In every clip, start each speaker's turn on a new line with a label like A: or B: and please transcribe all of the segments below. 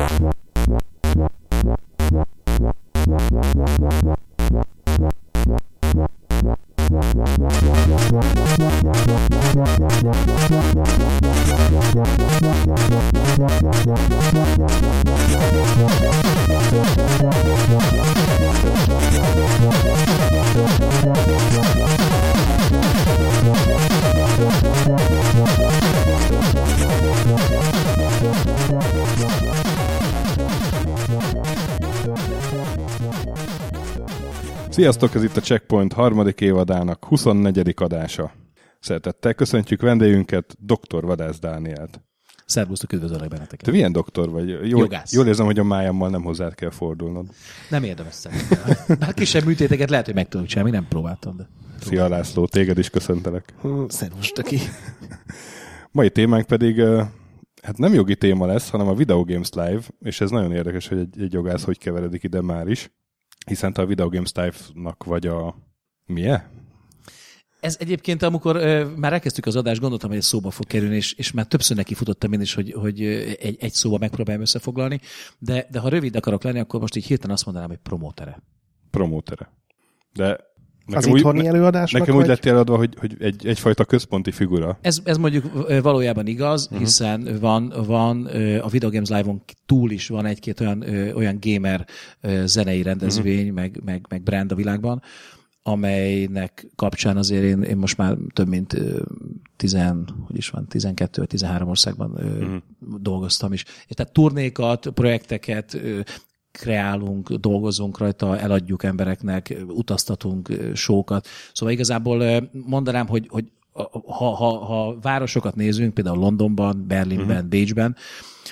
A: Yeah. Sziasztok, ez itt a Checkpoint harmadik évadának 24. adása. Szeretettel köszöntjük vendégünket, dr. Vadász Dánielt.
B: Szervusztok, üdvözöllek benneteket.
A: Te milyen doktor vagy? Jól,
B: Jogász.
A: jól érzem, hogy a májammal nem hozzád kell fordulnod.
B: Nem érdemes szerintem. Bár kisebb műtéteket lehet, hogy meg tudok csinálni, nem próbáltam, de...
A: Szia László, téged is köszöntelek.
C: Szervus, töki.
A: Mai témánk pedig hát nem jogi téma lesz, hanem a Video Games Live, és ez nagyon érdekes, hogy egy, egy jogász hogy keveredik ide már is, hiszen te a Video Games Live-nak vagy a... Milyen?
B: Ez egyébként, amikor ö, már elkezdtük az adást, gondoltam, hogy ez szóba fog kerülni, és, és már többször neki futottam én is, hogy, hogy egy, egy szóba megpróbáljam összefoglalni, de, de ha rövid akarok lenni, akkor most így hirtelen azt mondanám, hogy promótere.
A: Promótere. De
C: Az
A: úgy-
C: itthoni előadásnak
A: Nekem úgy
C: vagy?
A: lett eladva, hogy, hogy egy, egyfajta központi figura.
B: Ez, ez mondjuk valójában igaz, uh-huh. hiszen van, van a Video Games Live-on túl is van egy-két olyan, olyan gamer zenei rendezvény, uh-huh. meg, meg, meg brand a világban, amelynek kapcsán azért én, én most már több mint ö, 10, hogy is van, 12 13 országban uh-huh. dolgoztam is. És tehát turnékat, projekteket, kreálunk, dolgozunk rajta, eladjuk embereknek, utaztatunk sókat. Szóval igazából mondanám, hogy, hogy ha, ha, ha városokat nézünk, például Londonban, Berlinben, uh-huh. Bécsben,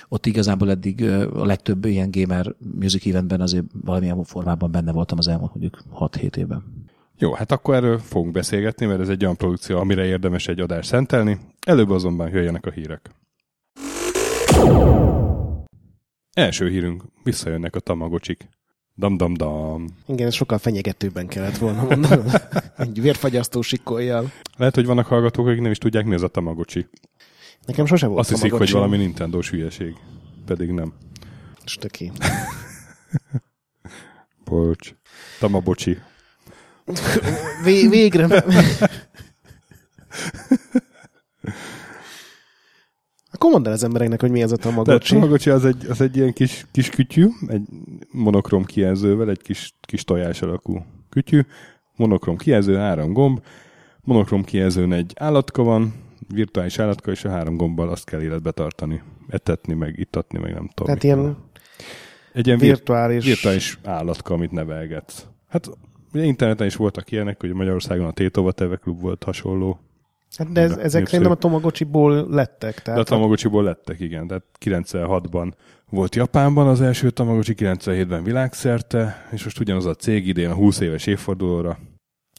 B: ott igazából eddig a legtöbb ilyen gamer music eventben azért valamilyen formában benne voltam az elmúlt mondjuk 6-7 évben.
A: Jó, hát akkor erről fogunk beszélgetni, mert ez egy olyan produkció, amire érdemes egy adást szentelni. Előbb azonban jöjjenek a hírek. Első hírünk, visszajönnek a tamagocsik. Dam-dam-dam.
C: Igen, ez sokkal fenyegetőbben kellett volna mondanom. Egy vérfagyasztó sikoljal.
A: Lehet, hogy vannak hallgatók, akik nem is tudják, mi az a tamagocsi.
C: Nekem sose volt
A: Azt hiszik, hogy valami nintendo hülyeség. Pedig nem.
C: Stöki.
A: Bocs. Tamabocsi.
C: Vé- végre. Akkor mondd el az embereknek, hogy mi ez a
A: Tehát
C: Tamagotchi.
A: Tamagocsi az egy, az egy ilyen kis, kis kütyű, egy monokrom kijelzővel, egy kis, kis tojás alakú kütyű, monokrom kijelző, három gomb, monokrom kijelzőn egy állatka van, virtuális állatka, és a három gombbal azt kell életbe tartani. Etetni, meg ittatni, meg nem tudom.
C: Tehát ilyen
A: egy ilyen vir-
C: virtuális...
A: virtuális állatka, amit nevelgetsz. Hát ugye interneten is voltak ilyenek, hogy Magyarországon a Tétova TV klub volt hasonló,
C: Hát de ez,
A: De
C: ezek
A: népszerű.
C: szerintem a Tamagotchiból lettek.
A: De a
C: Tehát
A: Tamagocsiból lettek, igen. Tehát 96-ban volt Japánban az első Tamagocsi, 97-ben világszerte, és most ugyanaz a cég idén a 20 éves évfordulóra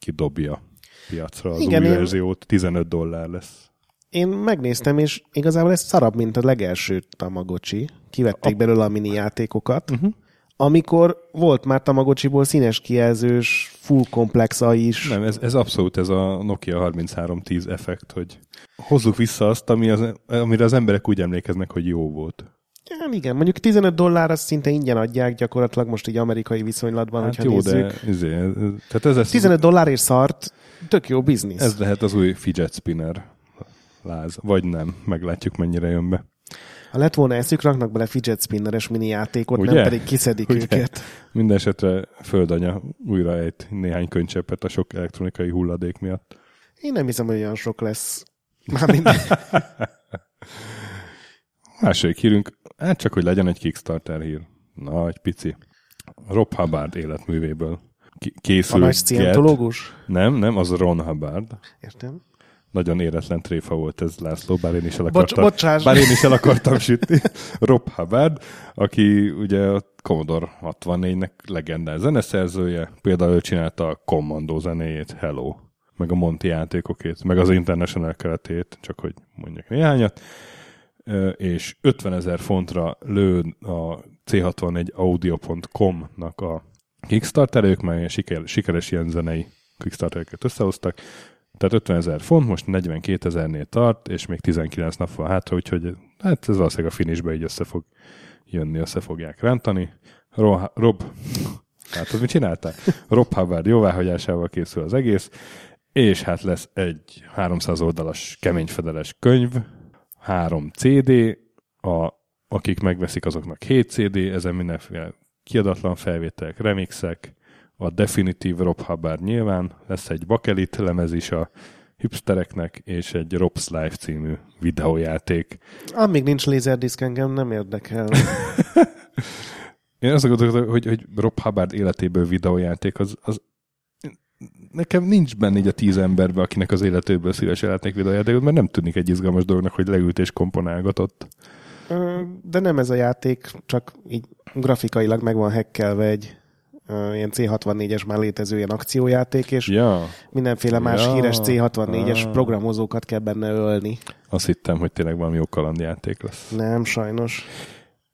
A: kidobja piacra az
C: Igen,
A: új
C: én-
A: verziót, 15 dollár lesz.
C: én megnéztem, és igazából ez szarabb, mint a legelső Tamagotchi. Kivették belőle a mini játékokat.
A: Uh-huh.
C: Amikor volt már Tamagotchiból színes kijelzős, full komplexa is.
A: Nem, ez, ez abszolút ez a Nokia 3310 effekt, hogy hozzuk vissza azt, ami az, amire az emberek úgy emlékeznek, hogy jó volt.
C: Ja, igen, mondjuk 15 dollár azt szinte ingyen adják gyakorlatilag most így amerikai viszonylatban,
A: Hát
C: hogyha
A: jó,
C: nézzük.
A: de izé, tehát ez, ez,
C: 15 dollárért szart, tök jó biznisz.
A: ez lehet az új fidget spinner láz, vagy nem, meglátjuk mennyire jön be.
C: Ha lett volna eszük, raknak bele fidget spinneres mini játékot,
A: Ugye?
C: nem pedig kiszedik
A: Ugye?
C: őket.
A: Minden esetre földanya újra ejt néhány könycseppet a sok elektronikai hulladék miatt.
C: Én nem hiszem, hogy olyan sok lesz. Már minden.
A: Második hírünk, hát csak, hogy legyen egy Kickstarter hír. Na, egy pici. Rob Hubbard életművéből Ki-
C: A
A: készül.
C: nagy?
A: Nem, nem, az Ron Hubbard.
C: Értem.
A: Nagyon éretlen tréfa volt ez, László, bár én is el
C: Bocs,
A: akartam,
C: bocsáss.
A: bár én is el akartam sütni. Rob Hubbard, aki ugye a Commodore 64-nek legendás zeneszerzője, például ő csinálta a Commando zenéjét, Hello, meg a Monty játékokét, meg az International keretét, csak hogy mondjak néhányat, és 50 ezer fontra lő a C64 audio.com-nak a Kickstarter, ők már ilyen siker, sikeres ilyen zenei Kickstartereket összehoztak, tehát 50 ezer font, most 42 ezernél tart, és még 19 nap van hátra, úgyhogy hát ez valószínűleg a finishbe így össze fog jönni, össze fogják rántani. Ro- Rob, hát mit csinálták? Rob Hubbard jóváhagyásával készül az egész, és hát lesz egy 300 oldalas keményfedeles könyv, három CD, a, akik megveszik azoknak 7 CD, ezen mindenféle kiadatlan felvételek, remixek, a Definitive Rob Hubbard nyilván, lesz egy Bakelit lemez is a hipstereknek, és egy Rob's Life című videójáték.
C: Amíg nincs lézerdiszk, engem nem érdekel.
A: Én azt gondolom, hogy, hogy Rob Hubbard életéből videójáték, az, az nekem nincs benne így a tíz emberben, akinek az életéből szívesen látnék videójátékot, mert nem tűnik egy izgalmas dolognak, hogy leült és komponálgatott.
C: De nem ez a játék, csak így grafikailag meg van hekkelve egy ilyen C64-es már létező ilyen akciójáték, és
A: Ja,
C: mindenféle más
A: Ja.
C: híres C64-es
A: Ah.
C: programozókat kell benne ölni.
A: azt hittem, hogy tényleg valami jó kalandjáték lesz.
C: Nem, sajnos.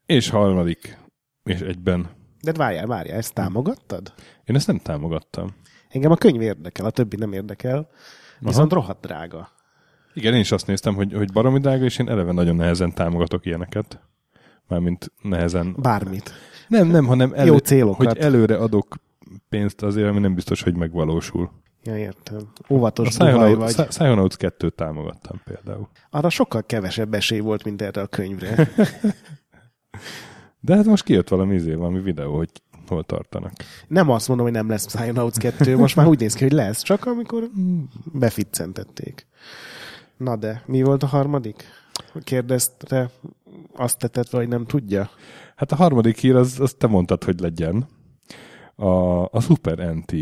A: És harmadik, és egyben.
C: De várjál, várjál, ezt támogattad?
A: Én ezt nem támogattam.
C: Engem a könyv érdekel, a többi nem érdekel. Viszont rohadt drága.
A: Igen, én is azt néztem, hogy, hogy baromi drága, és én eleve nagyon nehezen támogatok ilyeneket. Mármint nehezen.
C: Bármit.
A: Nem, nem, hanem elő,
C: Jó célokat.
A: hogy előre adok pénzt azért, ami nem biztos, hogy megvalósul.
C: Ja, értem.
A: A
C: Óvatos duhaj vagy.
A: Psychonauts 2-t támogattam például.
C: Arra sokkal kevesebb esély volt, mint erre a könyvre.
A: De hát most kijött valami izé, valami videó, hogy hol tartanak.
C: Nem azt mondom, hogy nem lesz Psychonauts 2, most már úgy néz ki, hogy lesz, csak amikor beficcentették. Na de, mi volt a harmadik? Kérdezte, azt tetett, vagy nem tudja?
A: Hát a harmadik hír, az, az te mondtad, hogy legyen. A, a Super NT.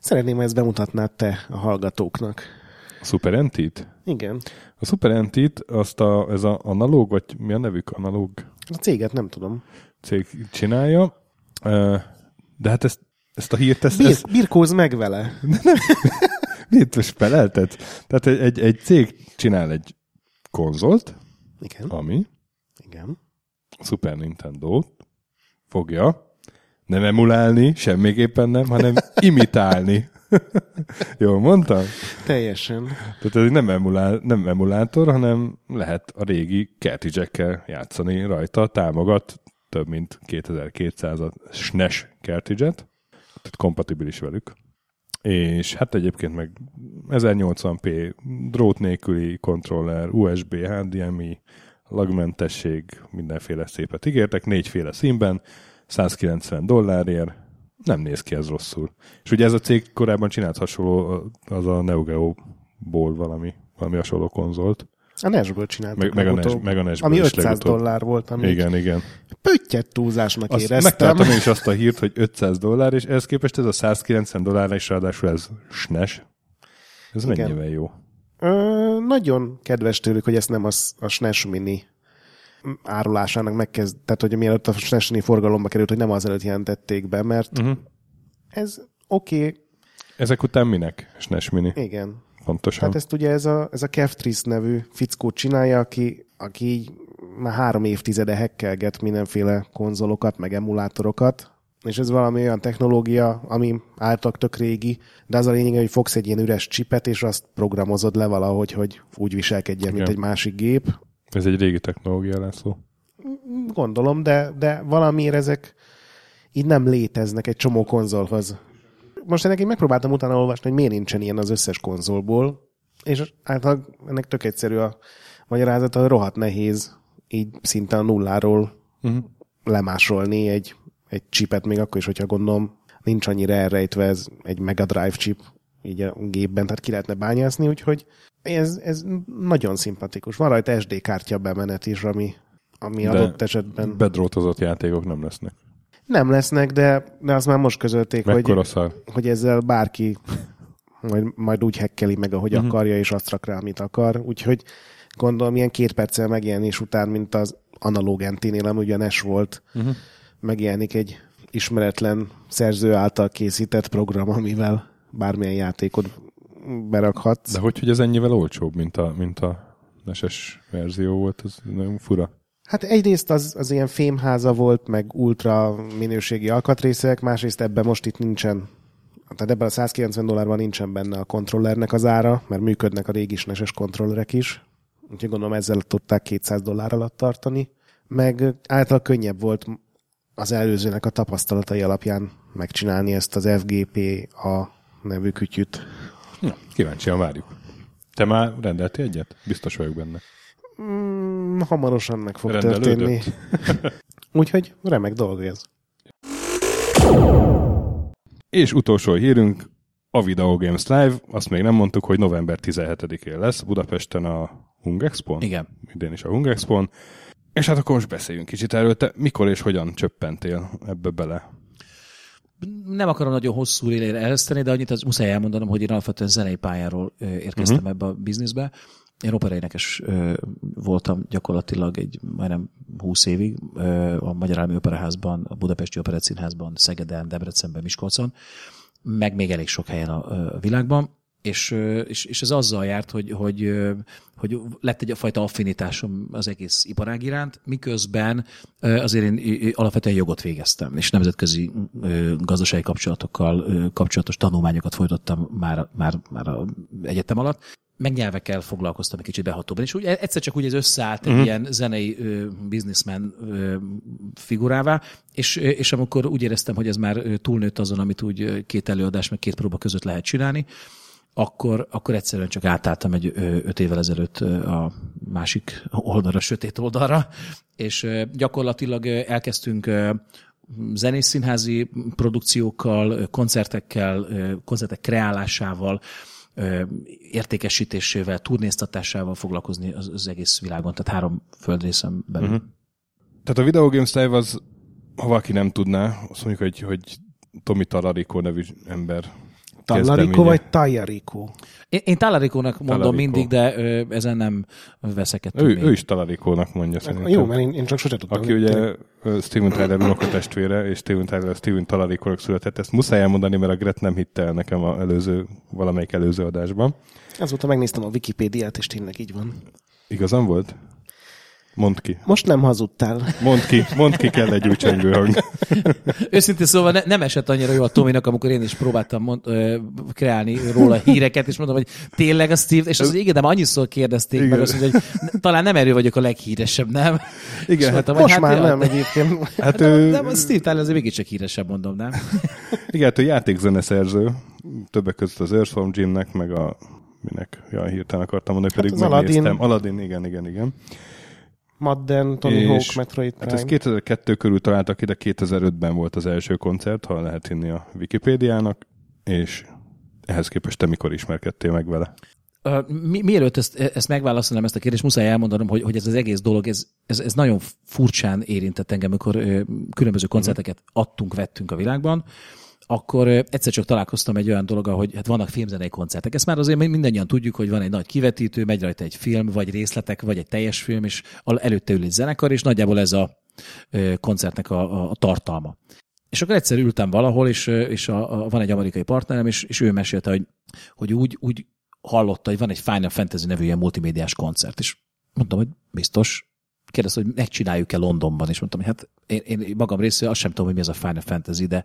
C: Szeretném, ha ezt bemutatnád te a hallgatóknak.
A: A Super NT-t?
C: Igen.
A: A Super NT-t, azt a, ez a analóg, vagy mi a nevük? Analóg
C: A céget nem tudom.
A: cég csinálja. De hát ezt, ezt a hírt, ezt,
C: Bir,
A: ezt
C: birkóz meg vele.
A: mit most felelted? Tehát egy, egy, egy cég csinál egy konzolt,
C: Igen.
A: ami
C: Igen.
A: Super Nintendo fogja nem emulálni, semmiképpen nem, hanem imitálni. Jól mondtam?
C: Teljesen.
A: Tehát ez nem, emulál, nem emulátor, hanem lehet a régi cartridge játszani rajta, támogat több mint 2200 SNES cartridge tehát kompatibilis velük. És hát egyébként meg 1080p drót nélküli kontroller, USB, HDMI, lagmentesség, mindenféle szépet ígértek, négyféle színben, 190 dollárért, nem néz ki ez rosszul. És ugye ez a cég korábban csinált hasonló, az a Neo Geo-ból valami, valami hasonló konzolt.
C: A NES-ből csináltak
A: Meg, meg, a, NES, meg a NES-ből
C: Ami
A: is
C: 500
A: legutóbb.
C: dollár volt, ami
A: Igen, igen.
C: pöttyet túlzásnak
A: Azt
C: éreztem.
A: megtaláltam én is azt a hírt, hogy 500 dollár, és ehhez képest ez a 190 dollár, és ráadásul ez SNES. Ez
C: Igen.
A: mennyivel jó.
C: Ö, nagyon kedves tőlük, hogy ezt nem a, a SNES Mini árulásának megkezd, tehát hogy mielőtt a SNES Mini forgalomba került, hogy nem azelőtt jelentették be, mert
A: Uh-huh.
C: ez oké, okay,
A: Ezek után minek? SNES Mini.
C: igen.
A: Pontosan.
C: Tehát ezt ugye ez a, ez a Keftris nevű fickó csinálja, aki, aki így már három évtizede hekkelget mindenféle konzolokat, meg emulátorokat, és ez valami olyan technológia, ami által tök régi, de az a lényeg, hogy fogsz egy ilyen üres csipet, és azt programozod le valahogy, hogy úgy viselkedjen, mint
A: Igen.
C: egy másik gép.
A: Ez egy régi technológia, László.
C: Gondolom, de, de valamiért ezek így nem léteznek egy csomó konzolhoz. Most ennek én megpróbáltam utána olvasni, hogy miért nincsen ilyen az összes konzolból, és általában ennek tök egyszerű a magyarázata, hogy rohadt nehéz így szinte a nulláról
A: Uh-huh.
C: lemásolni egy, egy chipet, még akkor is, hogyha gondolom nincs annyira elrejtve ez egy Mega Drive chip így a gépben, tehát ki lehetne bányászni, úgyhogy ez, ez nagyon szimpatikus. Van rajta SD kártya bemenet is, ami, ami
A: De
C: adott esetben
A: Bedrótozott játékok nem lesznek.
C: nem lesznek, de, de azt már most közölték,
A: Mekkora
C: hogy, hogy ezzel bárki majd, majd úgy hekkeli meg, ahogy uh-huh. akarja, és azt rak rá, amit akar. Úgyhogy gondolom, ilyen két perccel megjelenés után, mint az analóg NT-nél, ami ugye NES volt, uh-huh. Megjelenik egy ismeretlen szerző által készített program, amivel bármilyen játékot berakhatsz.
A: De hogy, hogy ez ennyivel olcsóbb, mint a, mint a NES-es verzió volt, ez nagyon fura.
C: Hát egyrészt az, az ilyen fémháza volt, meg ultra minőségi alkatrészek, másrészt ebben most itt nincsen, tehát ebben a 190 dollárban nincsen benne a kontrollernek az ára, mert működnek a régi SNES-es kontrollerek is, úgyhogy gondolom ezzel tudták 200 dollár alatt tartani. meg által könnyebb volt az előzőnek a tapasztalatai alapján megcsinálni ezt az FGP-A nevű kütyüt.
A: Ja, kíváncsian várjuk. Te már rendeltél egyet? Biztos vagyok benne.
C: Mm, hamarosan meg fog
A: Rendelődött?
C: történni. Úgyhogy remek dolog ez.
A: És utolsó hírünk, a Video Games Live, azt még nem mondtuk, hogy november 17-én lesz Budapesten a Hung Expo-n.
B: Igen.
A: Idén is a Hung Expo-n. És hát akkor most beszéljünk kicsit erről. Te mikor és hogyan csöppentél ebbe bele?
B: Nem akarom nagyon hosszú élére eleszteni, de annyit az muszáj elmondanom, hogy én alapvetően zenei pályáról érkeztem uh-huh. ebbe a bizniszbe. Én operaénekes voltam gyakorlatilag egy majdnem 20 évig a Magyar Állami Operaházban, a Budapesti Operettszínházban, Szegeden, Debrecenben, Miskolcon, meg még elég sok helyen a világban. És, és, és ez azzal járt, hogy, hogy, hogy lett egy fajta affinitásom az egész iparág iránt, miközben azért én alapvetően jogot végeztem, és nemzetközi gazdasági kapcsolatokkal kapcsolatos tanulmányokat folytattam már, már, már a egyetem alatt, meg nyelvekkel foglalkoztam egy kicsit behatóban, és úgy egyszer csak úgy ez összeállt egy uh-huh. ilyen zenei ö, businessman ö, figurává, és, és amikor úgy éreztem, hogy ez már túlnőtt azon, amit úgy két előadás, meg két próba között lehet csinálni, akkor, akkor egyszerűen csak átálltam egy öt évvel ezelőtt a másik oldalra, sötét oldalra, és gyakorlatilag elkezdtünk ö, zenész színházi produkciókkal, koncertekkel, koncertek kreálásával, értékesítésével, turnéztatásával foglalkozni az, az egész világon, tehát három földrészen belül. Uh-huh.
A: Tehát a Video Games Live az, ha valaki nem tudná, azt mondjuk, hogy, hogy Tomi Talariko nevű ember Kezdeménye.
C: vagy Tajariko?
B: Én, én Talarikónak mondom
A: Talariko.
B: mindig, de ö, ezen nem veszekedtünk
A: Ő,
B: még.
A: ő is Talarikónak mondja szerintem.
C: Jó, mert én, én csak sose tudtam.
A: Aki ugye Steven Tyler unokatestvére, és Steven Tyler Steven Talarikónak született. Ezt muszáj elmondani, mert a Gret nem hitte el nekem a előző, valamelyik előző adásban.
C: Azóta megnéztem a Wikipédiát, és tényleg így van.
A: Igazam volt? Mondd ki.
C: Most nem hazudtál.
A: Mondd ki, mondd ki kell egy új csengő hang.
B: Őszintén szóval ne, nem esett annyira jó a Tominak, amikor én is próbáltam mond, ö, kreálni róla híreket, és mondom, hogy tényleg a Steve, és az igen, de már annyiszor kérdezték igen. meg azt, hogy talán nem erő vagyok a leghíresebb, nem?
A: Igen,
B: És
A: hát,
B: mondtam,
C: Most
B: hogy
C: már nem egyébként.
A: hát
B: De,
A: ő,
B: de a Steve Tyler azért mégiscsak híresebb, mondom, nem?
A: igen, hát ő játékzeneszerző, többek között az Earthworm Jimnek, meg a minek, ja, hirtelen akartam mondani, pedig
C: Hát az
A: megnéztem.
C: Aladdin.
A: Aladdin, igen, igen, igen.
C: Madden, Tony
A: És-
C: Hawk, Metroid
A: Hát
C: Prime.
A: ez 2002 körül találtak ide, 2005-ben volt az első koncert, ha lehet hinni a Wikipédiának, és ehhez képest te mikor ismerkedtél meg vele?
B: Mi, mielőtt ezt, ezt megválaszolnám ezt a kérdést, muszáj elmondanom, hogy, hogy ez az egész dolog, ez, ez, ez nagyon furcsán érintett engem, amikor ö, különböző koncerteket adtunk, vettünk a világban, akkor egyszer csak találkoztam egy olyan dologgal, hogy hát vannak filmzenei koncertek. Ezt már azért mindannyian tudjuk, hogy van egy nagy kivetítő, megy rajta egy film, vagy részletek, vagy egy teljes film, és előtte ül egy zenekar, és nagyjából ez a koncertnek a, a, tartalma. És akkor egyszer ültem valahol, és, és a, a, van egy amerikai partnerem, és, és ő mesélte, hogy, hogy úgy, úgy hallotta, hogy van egy Final Fantasy nevű ilyen multimédiás koncert, és mondtam, hogy biztos. Kérdezte, hogy megcsináljuk-e Londonban, és mondtam, hogy hát én, én magam részéről azt sem tudom, hogy mi ez a Final Fantasy, de,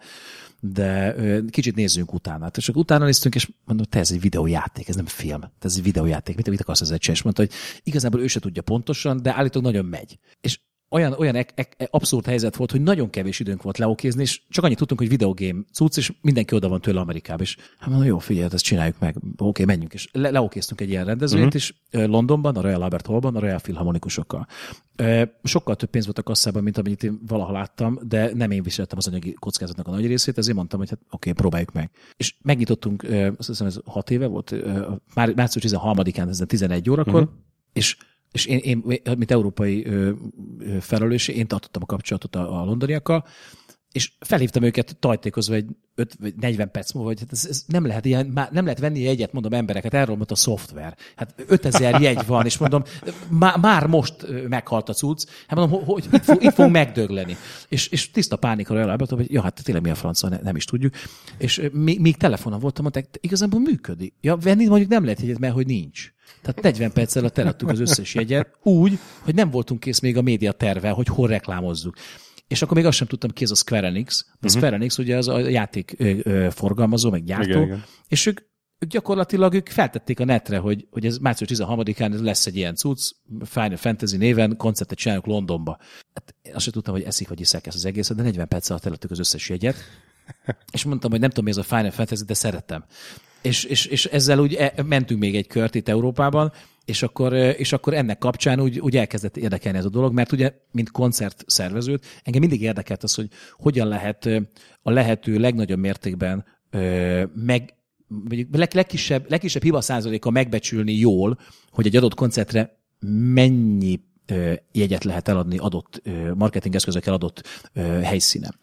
B: de kicsit nézzünk utána. És akkor utána néztünk, és mondom, te ez egy videójáték, ez nem film, te ez egy videójáték, mit, mit akarsz ezzel csinálni? És mondta, hogy igazából ő se tudja pontosan, de állítólag nagyon megy. És olyan, olyan ek, ek, abszurd helyzet volt, hogy nagyon kevés időnk volt leokézni, és csak annyit tudtunk, hogy videogame cucc, és mindenki oda van tőle Amerikába, és hát mondom, jó, figyelj, ezt csináljuk meg, oké, menjünk, és le, leokéztunk egy ilyen rendezvényt, uh-huh. és ö, Londonban, a Royal Albert Hallban, a Royal Filharmonikusokkal. Ö, Sokkal több pénz volt a kasszában, mint amennyit én valaha láttam, de nem én viseltem az anyagi kockázatnak a nagy részét, ezért mondtam, hogy hát oké, próbáljuk meg. És megnyitottunk, azt hiszem ez hat éve volt, már március 13-án, ez 11 órakor, uh-huh. és és én, én, mint európai felelős, én tartottam a kapcsolatot a, a londoniakkal, és felhívtam őket tajtékozva egy 5 vagy 40 perc múlva, hogy hát ez, ez nem lehet ilyen, már nem lehet venni jegyet, mondom embereket, erről mondta a szoftver. Hát 5000 jegy van, és mondom, már, már most meghalt a cucc, hát mondom, hogy, itt, fog, itt fog megdögleni. És, és tiszta pánikra elállítottam, hogy ja, hát tényleg mi a franca, ne, nem is tudjuk. És még, még telefonon voltam, mondták, "De igazából működik. Ja, venni mondjuk nem lehet jegyet, mert hogy nincs. Tehát 40 perc alatt eladtuk az összes jegyet, úgy, hogy nem voltunk kész még a média terve, hogy hol reklámozzuk. És akkor még azt sem tudtam ki, ez a Square Enix. A uh-huh. Square Enix ugye az a játék ö, ö, forgalmazó, meg gyártó,
A: Igen, igen.
B: és ők, ők gyakorlatilag ők feltették a netre, hogy, hogy ez március 13-án lesz egy ilyen cucc, Final Fantasy néven, koncertet csináljuk Londonba. Hát azt sem tudtam, hogy eszik vagy iszek ezt az egészet, de 40 perc alatt előttük az összes jegyet. És mondtam, hogy nem tudom, mi ez a Final Fantasy, de szerettem. És, és, és ezzel úgy e, mentünk még egy kört itt Európában, és akkor, és akkor ennek kapcsán úgy, úgy elkezdett érdekelni ez a dolog, mert ugye, mint koncert szervezőt, engem mindig érdekelt az, hogy hogyan lehet a lehető legnagyobb mértékben meg, leg, legkisebb, legkisebb hiba százaléka megbecsülni jól, hogy egy adott koncertre mennyi jegyet lehet eladni adott marketingeszközökkel adott helyszínen.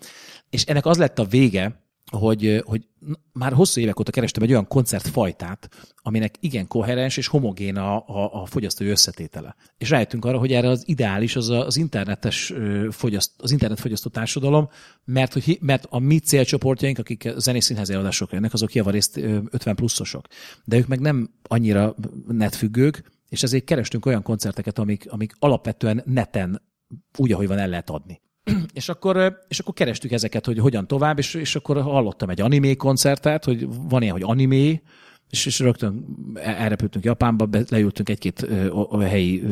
B: És ennek az lett a vége, hogy, hogy már hosszú évek óta kerestem egy olyan koncertfajtát, aminek igen koherens és homogén a, a, a fogyasztói összetétele. És rájöttünk arra, hogy erre az ideális az az internetes fogyaszt, az internetfogyasztó társadalom, mert, hogy, mert a mi célcsoportjaink, akik zenész színházi előadásokra jönnek, azok javarészt 50 pluszosok. De ők meg nem annyira netfüggők, és ezért kerestünk olyan koncerteket, amik, amik alapvetően neten úgy, ahogy van, el lehet adni. és akkor, és akkor kerestük ezeket, hogy hogyan tovább, és, és akkor hallottam egy animé koncertet, hogy van ilyen, hogy animé, és, és rögtön elrepültünk Japánba, leültünk egy-két helyi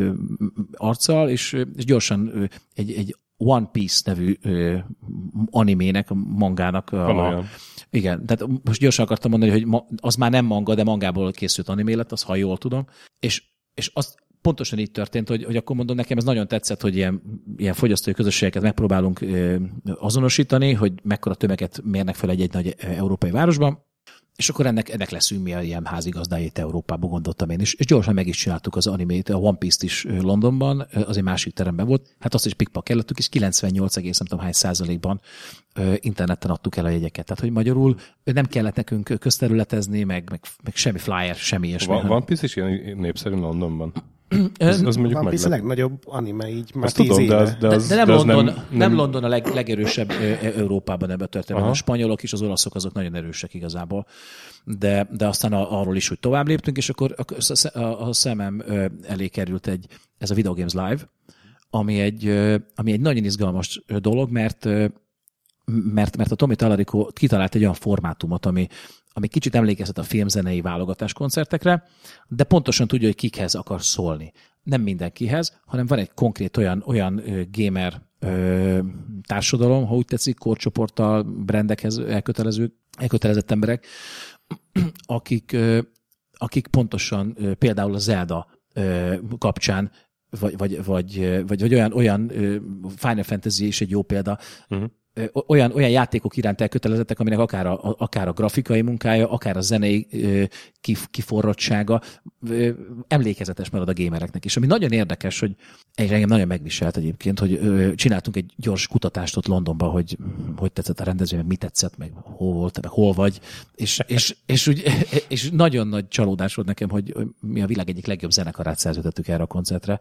B: arccal, és, és gyorsan egy, egy One Piece nevű animének, mangának a, a, igen, tehát most gyorsan akartam mondani, hogy az már nem manga, de mangából készült animé lett, az ha jól tudom, és, és azt pontosan így történt, hogy, hogy akkor mondom, nekem ez nagyon tetszett, hogy ilyen, ilyen fogyasztói közösségeket megpróbálunk azonosítani, hogy mekkora tömeget mérnek fel egy-egy nagy európai városban, és akkor ennek, ennek leszünk mi a ilyen házigazdája itt Európában, gondoltam én is. És gyorsan meg is csináltuk az animét, a One Piece-t is Londonban, az egy másik teremben volt. Hát azt is pikpak kellettük, és 98, nem tudom hány százalékban interneten adtuk el a jegyeket. Tehát, hogy magyarul nem kellett nekünk közterületezni, meg, meg, meg semmi flyer, semmi ilyesmi.
A: Van, One Piece is ilyen népszerű Londonban?
C: Az, az mondjuk One Piece a legnagyobb anime így már tíz
A: tudom,
C: éve.
A: De, az, de, az,
B: de, de, nem,
A: de az
B: London,
A: nem,
B: nem, nem London a leg, legerősebb Európában ebben a történetben. A spanyolok és az olaszok azok nagyon erősek igazából. De, de aztán arról is úgy tovább léptünk, és akkor a, a szemem elé került egy, ez a Video Games Live, ami egy, ami egy nagyon izgalmas dolog, mert mert, mert a Tomi Talarico kitalált egy olyan formátumot, ami, ami kicsit emlékeztet a filmzenei válogatás koncertekre, de pontosan tudja, hogy kikhez akar szólni. Nem mindenkihez, hanem van egy konkrét olyan, olyan gamer ö, társadalom, ha úgy tetszik, korcsoporttal, brendekhez elkötelező, elkötelezett emberek, akik, ö, akik pontosan ö, például a Zelda ö, kapcsán vagy, vagy, vagy, vagy, vagy olyan, olyan Final Fantasy is egy jó példa, uh-huh olyan, olyan játékok iránt elkötelezettek, aminek akár a, akár a grafikai munkája, akár a zenei kiforrottsága emlékezetes marad a gamereknek is. Ami nagyon érdekes, hogy egy engem nagyon megviselt egyébként, hogy csináltunk egy gyors kutatást ott Londonban, hogy hogy tetszett a rendezvény, meg mi tetszett, meg hol volt, meg hol vagy, és, és, és, úgy, és nagyon nagy csalódás volt nekem, hogy mi a világ egyik legjobb zenekarát szerződtettük erre a koncertre,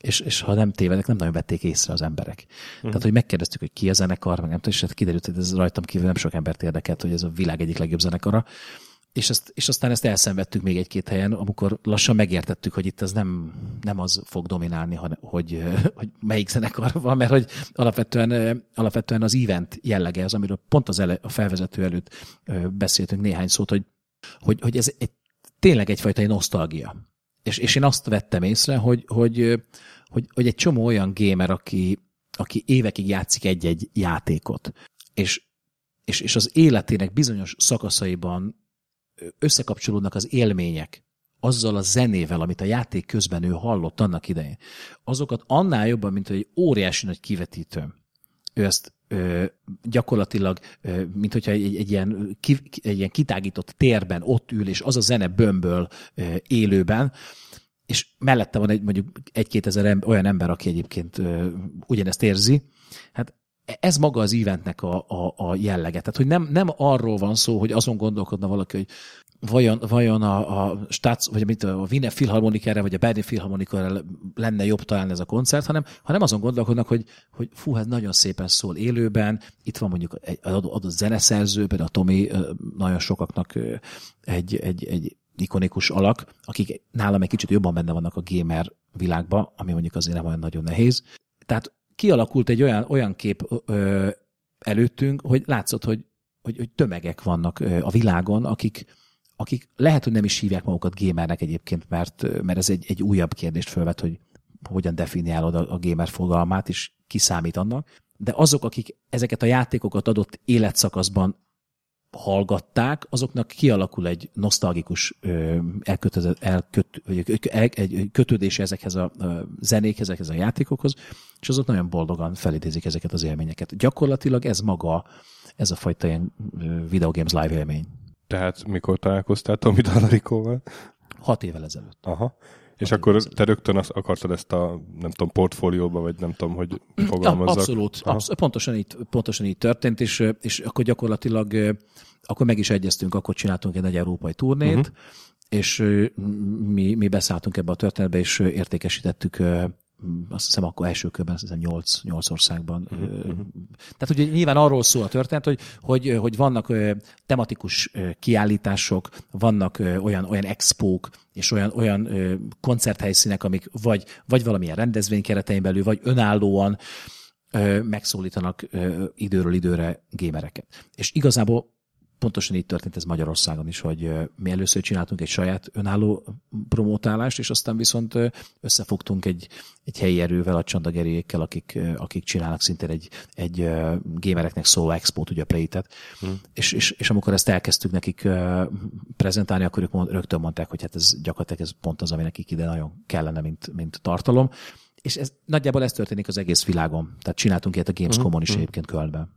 B: és, és ha nem tévedek, nem nagyon vették észre az emberek. Uh-huh. Tehát, hogy megkérdeztük, hogy ki a zenekar, meg nem tudom, és hát kiderült, hogy ez rajtam kívül nem sok embert érdekelt, hogy ez a világ egyik legjobb zenekara. És, ezt, és aztán ezt elszenvedtük még egy-két helyen, amikor lassan megértettük, hogy itt ez nem, nem az fog dominálni, hanem, hogy, hogy melyik zenekar van, mert hogy alapvetően, alapvetően az event jellege az, amiről pont az ele, a felvezető előtt beszéltünk néhány szót, hogy, hogy, hogy ez egy, tényleg egyfajta egy nosztalgia. És, és én azt vettem észre, hogy, hogy, hogy, hogy egy csomó olyan gamer, aki, aki évekig játszik egy-egy játékot, és, és, és az életének bizonyos szakaszaiban összekapcsolódnak az élmények azzal a zenével, amit a játék közben ő hallott annak idején, azokat annál jobban, mint egy óriási nagy kivetítő. Ő ezt ö, gyakorlatilag, ö, mint hogyha egy, egy, ilyen, ki, egy ilyen kitágított térben ott ül, és az a zene bömböl ö, élőben, és mellette van egy, mondjuk egy-két ezer olyan ember, aki egyébként ö, ugyanezt érzi, hát ez maga az eventnek a, a, a jellege. Tehát, hogy nem, nem arról van szó, hogy azon gondolkodna valaki, hogy vajon, vajon a, a Státsz, vagy mit, a Wiener Philharmonikára, vagy a Berlin Philharmonikára lenne jobb talán ez a koncert, hanem, hanem azon gondolkodnak, hogy, hogy fú, hát nagyon szépen szól élőben, itt van mondjuk egy adott zeneszerző, például a Tomi nagyon sokaknak egy, egy, egy ikonikus alak, akik nálam egy kicsit jobban benne vannak a gamer világba, ami mondjuk azért nem olyan nagyon nehéz. Tehát kialakult egy olyan, olyan kép ö, előttünk, hogy látszott, hogy, hogy, hogy tömegek vannak a világon, akik, akik lehet, hogy nem is hívják magukat gamernek egyébként, mert, mert ez egy, egy újabb kérdést felvet, hogy hogyan definiálod a, a gamer fogalmát, és ki annak. De azok, akik ezeket a játékokat adott életszakaszban hallgatták, azoknak kialakul egy nosztalgikus elköt, egy kötődés ezekhez a zenékhez, ezekhez a játékokhoz, és azok nagyon boldogan felidézik ezeket az élményeket. Gyakorlatilag ez maga, ez a fajta ilyen Video Games Live élmény.
A: Tehát mikor találkoztál Tomi Dalarikóval?
B: Hat évvel ezelőtt.
A: Aha. És akkor te rögtön azt akartad ezt a, nem tudom, portfólióba, vagy nem tudom, hogy fogalmazzak.
B: Abszolút, absz- pontosan, így, pontosan így történt, és, és akkor gyakorlatilag akkor meg is egyeztünk, akkor csináltunk egy nagy európai turnét, uh-huh. és mi, mi beszálltunk ebbe a történetbe, és értékesítettük azt hiszem akkor első körben, azt hiszem 8, 8 országban. Uh-huh. Tehát ugye nyilván arról szól a történet, hogy, hogy, hogy vannak tematikus kiállítások, vannak olyan, olyan expók, és olyan, olyan koncerthelyszínek, amik vagy, vagy valamilyen rendezvény keretein belül, vagy önállóan megszólítanak időről időre gémereket. És igazából pontosan így történt ez Magyarországon is, hogy mi először csináltunk egy saját önálló promótálást, és aztán viszont összefogtunk egy, egy helyi erővel, a csandageriékkel, akik, akik csinálnak szintén egy, egy gamereknek szóló expót, ugye a Playtet, hmm. és, és, és, amikor ezt elkezdtük nekik prezentálni, akkor ők rögtön mondták, hogy hát ez gyakorlatilag ez pont az, ami nekik ide nagyon kellene, mint, mint tartalom, és ez, nagyjából ez történik az egész világon. Tehát csináltunk ilyet a Gamescom-on is hmm. egyébként Kölnben.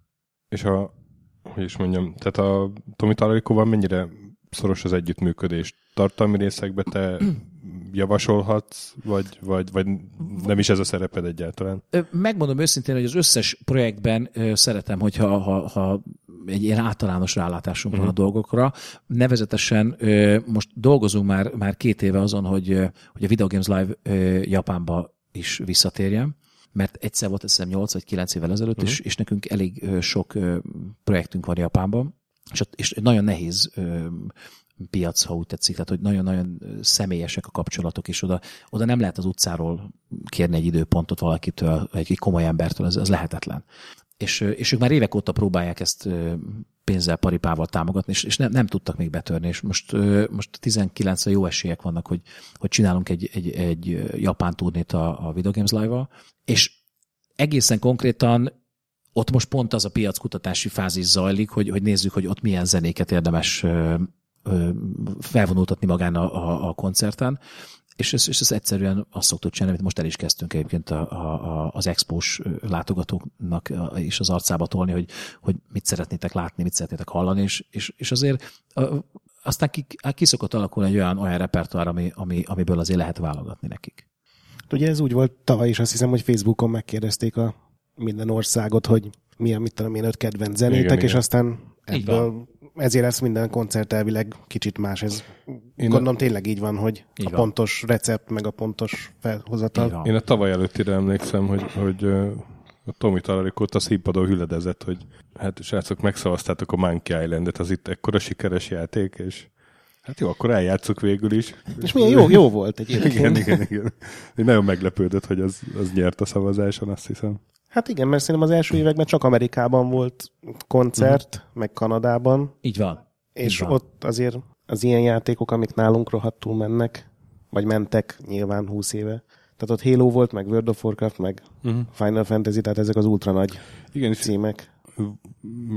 A: És a hogy is mondjam, tehát a Tomi Talarikóval mennyire szoros az együttműködés? Tartalmi részekbe te javasolhatsz, vagy, vagy, vagy nem is ez a szereped egyáltalán?
B: Megmondom őszintén, hogy az összes projektben szeretem, hogyha ha, ha egy ilyen általános rálátásunk uh-huh. van a mhm. dolgokra. Nevezetesen most dolgozunk már, már két éve azon, hogy, hogy a Video Games Live Japánba is visszatérjem mert egyszer volt, azt hiszem 8 vagy 9 évvel ezelőtt, uh-huh. és, és nekünk elég sok projektünk van Japánban, és, és nagyon nehéz piac, ha úgy tetszik, tehát hogy nagyon-nagyon személyesek a kapcsolatok, és oda, oda nem lehet az utcáról kérni egy időpontot valakitől, egy komoly embertől, ez, ez lehetetlen. És, és ők már évek óta próbálják ezt pénzzel, paripával támogatni, és, és nem, nem tudtak még betörni, és most, most 19 jó esélyek vannak, hogy, hogy csinálunk egy, egy, egy japán turnét a, a Video Games Live-val, és egészen konkrétan ott most pont az a piackutatási fázis zajlik, hogy, hogy nézzük, hogy ott milyen zenéket érdemes felvonultatni magán a, a, a koncerten, és ez, és ez egyszerűen azt szoktuk csinálni, amit most el is kezdtünk egyébként a, a, az expós látogatóknak is az arcába tolni, hogy, hogy mit szeretnétek látni, mit szeretnétek hallani, és, és, és azért aztán ki, ki szokott alakulni egy olyan, olyan repertoár, ami, ami, amiből azért lehet válogatni nekik.
C: Ugye ez úgy volt tavaly is, azt hiszem, hogy Facebookon megkérdezték a minden országot, hogy milyen, mit tudom én, öt kedvenc zenétek, igen, és igen. aztán ebből ezért lesz minden koncert elvileg kicsit más. Ez Én gondolom a... tényleg így van, hogy így a van. pontos recept, meg a pontos felhozatal.
A: Én a tavaly előttire emlékszem, hogy, hogy a Tomi Talarikót a színpadon hüledezett, hogy hát srácok, megszavaztátok a Monkey Island-et, az itt ekkora sikeres játék, és Hát jó, akkor eljátszuk végül is.
C: És milyen jó, jó volt egyébként.
A: igen, igen, igen. Én nagyon meglepődött, hogy az, az nyert a szavazáson, azt hiszem.
C: Hát igen, mert szerintem az első években csak Amerikában volt koncert, uh-huh. meg Kanadában.
B: Így van.
C: És
B: Így
C: van. ott azért az ilyen játékok, amik nálunk rohadtul mennek, vagy mentek nyilván 20 éve. Tehát ott Halo volt, meg World of Warcraft, meg uh-huh. Final Fantasy, tehát ezek az ultra nagy igen, címek.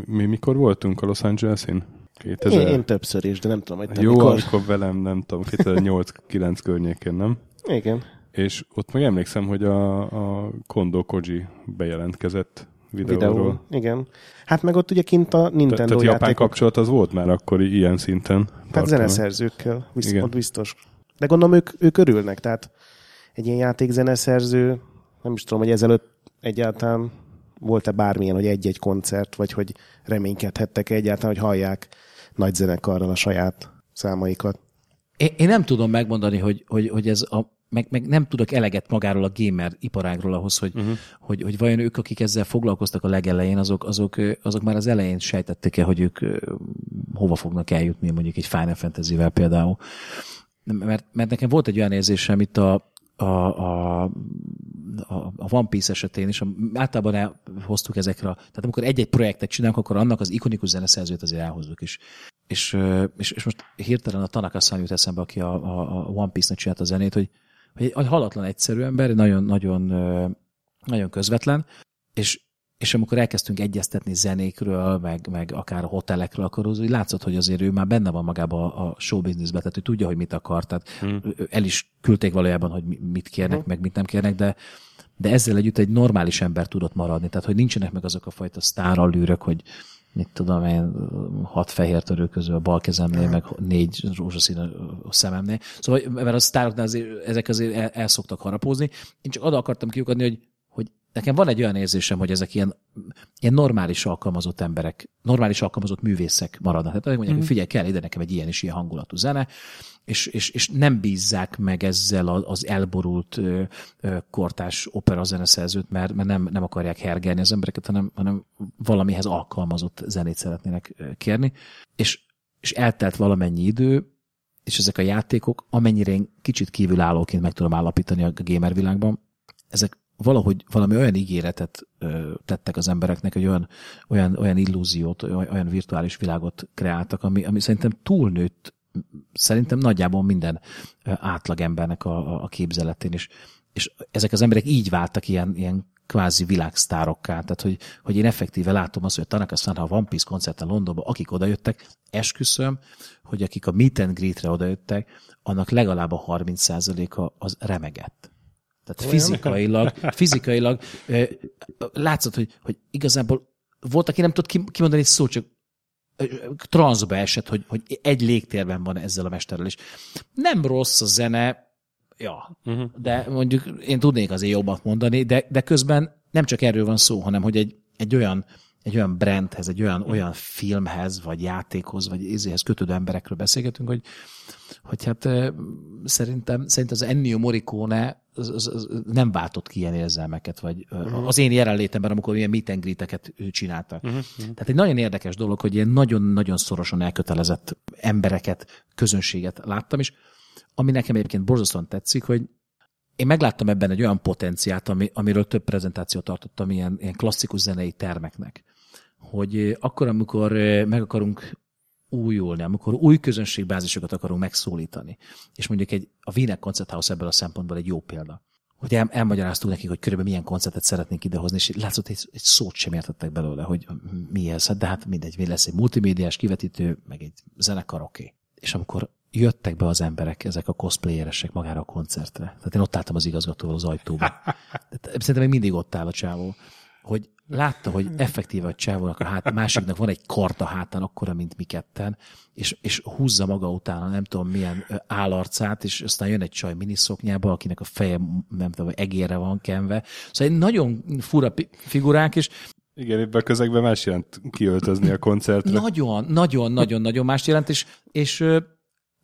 A: Mi mikor voltunk a Los Angeles-in?
C: 2000... Én, én többször is, de nem tudom, hogy te
A: Jó,
C: mikor.
A: akkor velem, nem tudom, 2008-9 környékén, nem?
C: Igen.
A: És ott meg emlékszem, hogy a, a Kondo Koji bejelentkezett videóról. Videó,
C: igen. Hát meg ott ugye kint a Nintendo Te, Tehát
A: játékok. japán kapcsolat az volt már akkor ilyen szinten?
C: Hát zeneszerzőkkel, visz, ott biztos. De gondolom ők, ők örülnek, tehát egy ilyen játék zeneszerző, nem is tudom, hogy ezelőtt egyáltalán volt-e bármilyen, hogy egy-egy koncert, vagy hogy reménykedhettek -e egyáltalán, hogy hallják nagy zenekarral a saját számaikat.
B: Én, én nem tudom megmondani, hogy, hogy, hogy ez a meg, meg nem tudok eleget magáról a gamer iparágról ahhoz, hogy, uh-huh. hogy, hogy vajon ők, akik ezzel foglalkoztak a legelején, azok, azok, azok már az elején sejtették-e, hogy ők hova fognak eljutni, mondjuk egy Final Fantasy-vel például. Mert, mert nekem volt egy olyan érzésem itt a, a, a, a One Piece esetén is, általában elhoztuk ezekre, tehát amikor egy-egy projektet csinálunk, akkor annak az ikonikus zeneszerzőt azért elhozzuk is. és, és, és most hirtelen a Tanaka jut eszembe, aki a, a, a One Piece-nek csinált a zenét, hogy, hogy egy halatlan egyszerű ember, nagyon, nagyon, közvetlen, és, és amikor elkezdtünk egyeztetni zenékről, meg, meg akár a hotelekről, akkor az úgy látszott, hogy azért ő már benne van magában a, a show businessbe, tehát ő tudja, hogy mit akar, tehát hmm. el is küldték valójában, hogy mit kérnek, hmm. meg mit nem kérnek, de, de ezzel együtt egy normális ember tudott maradni, tehát hogy nincsenek meg azok a fajta sztárallűrök, hogy mit tudom én, hat fehér törő közül a bal kezemnél, meg négy rózsaszín a szememnél. Szóval, mert a sztároknál azért, ezek azért el, el szoktak harapózni. Én csak oda akartam kiukadni, hogy, hogy nekem van egy olyan érzésem, hogy ezek ilyen, ilyen normális alkalmazott emberek, normális alkalmazott művészek maradnak. Tehát mondják, mm. hogy figyelj, kell ide nekem egy ilyen is ilyen hangulatú zene, és, és, és nem bízzák meg ezzel az elborult kortás opera zeneszerzőt, mert, mert nem, nem akarják hergelni az embereket, hanem, hanem valamihez alkalmazott zenét szeretnének kérni. És, és eltelt valamennyi idő, és ezek a játékok, amennyire én kicsit kívülállóként meg tudom állapítani a gamer világban, ezek valahogy valami olyan ígéretet tettek az embereknek, hogy olyan, olyan, olyan illúziót, olyan virtuális világot kreáltak, ami, ami szerintem túlnőtt szerintem nagyjából minden átlagembernek a, a képzeletén, és, és ezek az emberek így váltak ilyen, ilyen kvázi világsztárokká. Tehát, hogy, hogy én effektíve látom azt, hogy a Tanaka San, ha a One Piece koncerten Londonba, akik odajöttek, esküszöm, hogy akik a meet and greetre odajöttek, annak legalább a 30%-a az remegett. Tehát fizikailag, fizikailag látszott, hogy, hogy igazából volt, aki nem tudott kimondani egy szót, csak transzba esett, hogy, hogy egy légtérben van ezzel a mesterrel, és nem rossz a zene, ja, uh-huh. de mondjuk én tudnék azért jobbat mondani, de, de közben nem csak erről van szó, hanem hogy egy, egy olyan egy olyan brandhez, egy olyan, olyan filmhez, vagy játékhoz, vagy izéhez kötődő emberekről beszélgetünk, hogy, hogy hát szerintem, szerintem az Ennio Morricone az, az, az nem váltott ki ilyen érzelmeket, vagy uh-huh. az én jelenlétemben, amikor ilyen meet and csináltak. Uh-huh. Tehát egy nagyon érdekes dolog, hogy ilyen nagyon-nagyon szorosan elkötelezett embereket, közönséget láttam, és ami nekem egyébként borzasztóan tetszik, hogy én megláttam ebben egy olyan potenciát, ami, amiről több prezentációt tartottam ilyen, ilyen klasszikus zenei termeknek, hogy akkor, amikor meg akarunk újulni, amikor új közönségbázisokat akarunk megszólítani, és mondjuk egy, a Wiener Koncerthaus ebből a szempontból egy jó példa, hogy el, elmagyaráztuk nekik, hogy körülbelül milyen koncertet szeretnénk idehozni, és látszott, egy, egy szót sem értettek belőle, hogy mi ez, de hát mindegy, mi lesz egy multimédiás kivetítő, meg egy zenekar, oké. Okay. És amikor jöttek be az emberek, ezek a cosplayeresek magára a koncertre. Tehát én ott álltam az igazgatóval az ajtóban. Szerintem még mindig ott áll a csávó, hogy látta, hogy effektíve a csávónak a hát, másiknak van egy karta hátán, akkora, mint mi ketten, és, és húzza maga utána nem tudom milyen állarcát, és aztán jön egy csaj miniszoknyába, akinek a feje nem tudom, egérre van kenve. Szóval egy nagyon fura figurák, és
A: igen, ebben a közegben más jelent kiöltözni a koncertre.
B: Nagyon, nagyon, nagyon, nagyon más jelent, és, és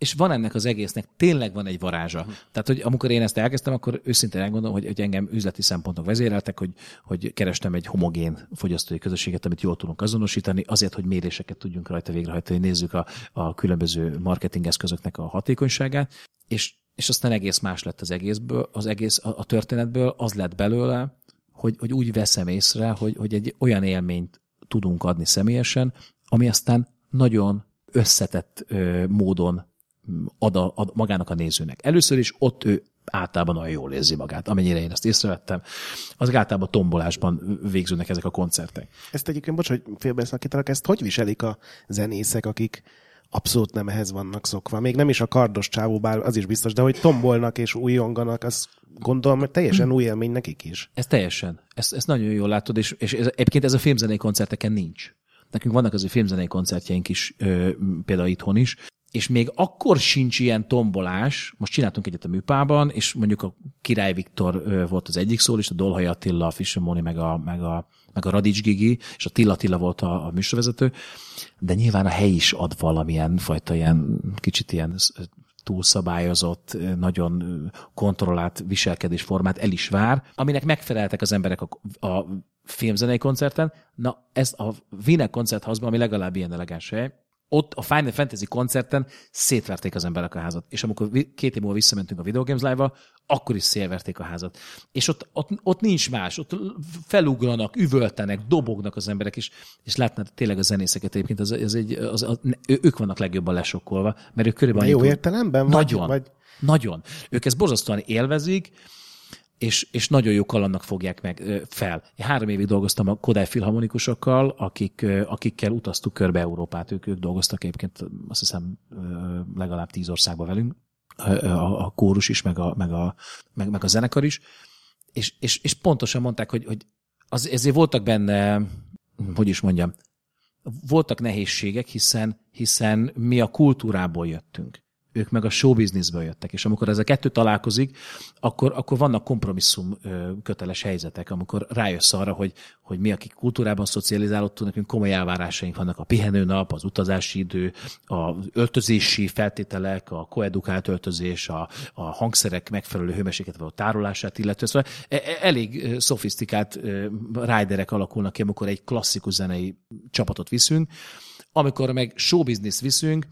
B: és van ennek az egésznek, tényleg van egy varázsa. Uh-huh. Tehát, hogy amikor én ezt elkezdtem, akkor őszintén elgondolom, hogy, hogy engem üzleti szempontok vezéreltek, hogy, hogy kerestem egy homogén fogyasztói közösséget, amit jól tudunk azonosítani, azért, hogy méréseket tudjunk rajta végrehajtani, nézzük a, a különböző marketingeszközöknek a hatékonyságát, és, és aztán egész más lett az egészből, az egész a, a történetből, az lett belőle, hogy, hogy úgy veszem észre, hogy, hogy egy olyan élményt tudunk adni személyesen, ami aztán nagyon összetett ö, módon ad, a, ad magának a nézőnek. Először is ott ő általában olyan jól érzi magát, amennyire én ezt észrevettem. Az általában tombolásban végződnek ezek a koncertek.
C: Ezt egyébként, bocs, hogy félbeszakítanak, ezt hogy viselik a zenészek, akik abszolút nem ehhez vannak szokva. Még nem is a kardos csávó, bár az is biztos, de hogy tombolnak és újonganak, az gondolom, hogy teljesen új élmény nekik is.
B: Ez teljesen. Ezt, ezt nagyon jól látod, és, és ez, egyébként ez a filmzenei koncerteken nincs. Nekünk vannak azért filmzenei koncertjeink is, ö, például itthon is, és még akkor sincs ilyen tombolás, most csináltunk egyet a műpában, és mondjuk a Király Viktor volt az egyik szól, és a Dolhaj Attila, a Fischer Moni, meg a, meg a, meg a Radics Gigi, és a Tilla Attila volt a, a műsorvezető, de nyilván a hely is ad valamilyen fajta ilyen, kicsit ilyen túlszabályozott, nagyon kontrollált viselkedésformát el is vár, aminek megfeleltek az emberek a, a filmzenei koncerten. Na, ezt a Wiener koncertházban, ami legalább ilyen elegáns hely, ott a Final Fantasy koncerten szétverték az emberek a házat. És amikor két év múlva visszamentünk a Video Games Live-ba, akkor is szélverték a házat. És ott, ott, ott nincs más, ott felugranak, üvöltenek, dobognak az emberek, és, és látnád tényleg a zenészeket egyébként, az, az egy, az, az, ők vannak legjobban lesokkolva, mert ők körülbelül...
C: Jó értelemben?
B: Nagyon.
C: Vagy, vagy...
B: Nagyon. Ők ezt borzasztóan élvezik, és, és nagyon jó kalannak fogják meg fel. Három évig dolgoztam a Kodály filharmonikusokkal, akik, akikkel utaztuk körbe Európát, ők, ők dolgoztak egyébként azt hiszem legalább tíz országban velünk, a, a kórus is, meg a, meg a, meg, meg a zenekar is, és, és, és pontosan mondták, hogy, hogy az, ezért voltak benne, hogy is mondjam, voltak nehézségek, hiszen, hiszen mi a kultúrából jöttünk ők meg a showbizniszből jöttek, és amikor ez a kettő találkozik, akkor, akkor vannak kompromisszum köteles helyzetek, amikor rájössz arra, hogy, hogy mi, akik kultúrában szocializálódtunk, nekünk komoly elvárásaink vannak a pihenőnap, az utazási idő, a öltözési feltételek, a koedukált öltözés, a, a hangszerek megfelelő hőmérséklet a tárolását illetve. Szóval e, e, elég szofisztikált riderek alakulnak ki, amikor egy klasszikus zenei csapatot viszünk, amikor meg showbiznisz viszünk,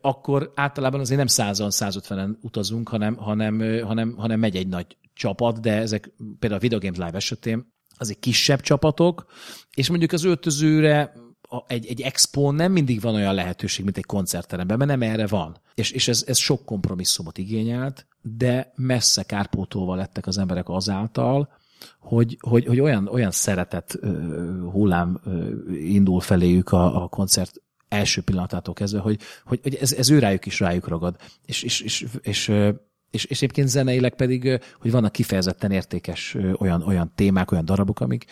B: akkor általában azért nem százan, 150-en utazunk, hanem, hanem, hanem, hanem megy egy nagy csapat, de ezek például a Video Games Live esetén azért kisebb csapatok, és mondjuk az öltözőre egy, egy expo nem mindig van olyan lehetőség, mint egy koncertteremben, mert nem erre van. És, és ez, ez sok kompromisszumot igényelt, de messze kárpótolva lettek az emberek azáltal, hogy, hogy, hogy olyan, olyan szeretet hullám indul feléjük a, a koncert első pillanatától kezdve, hogy, hogy, hogy ez, ez ő rájuk is rájuk ragad. És, és, és, és, és, és egyébként zeneileg pedig, hogy vannak kifejezetten értékes olyan, olyan témák, olyan darabok, amik,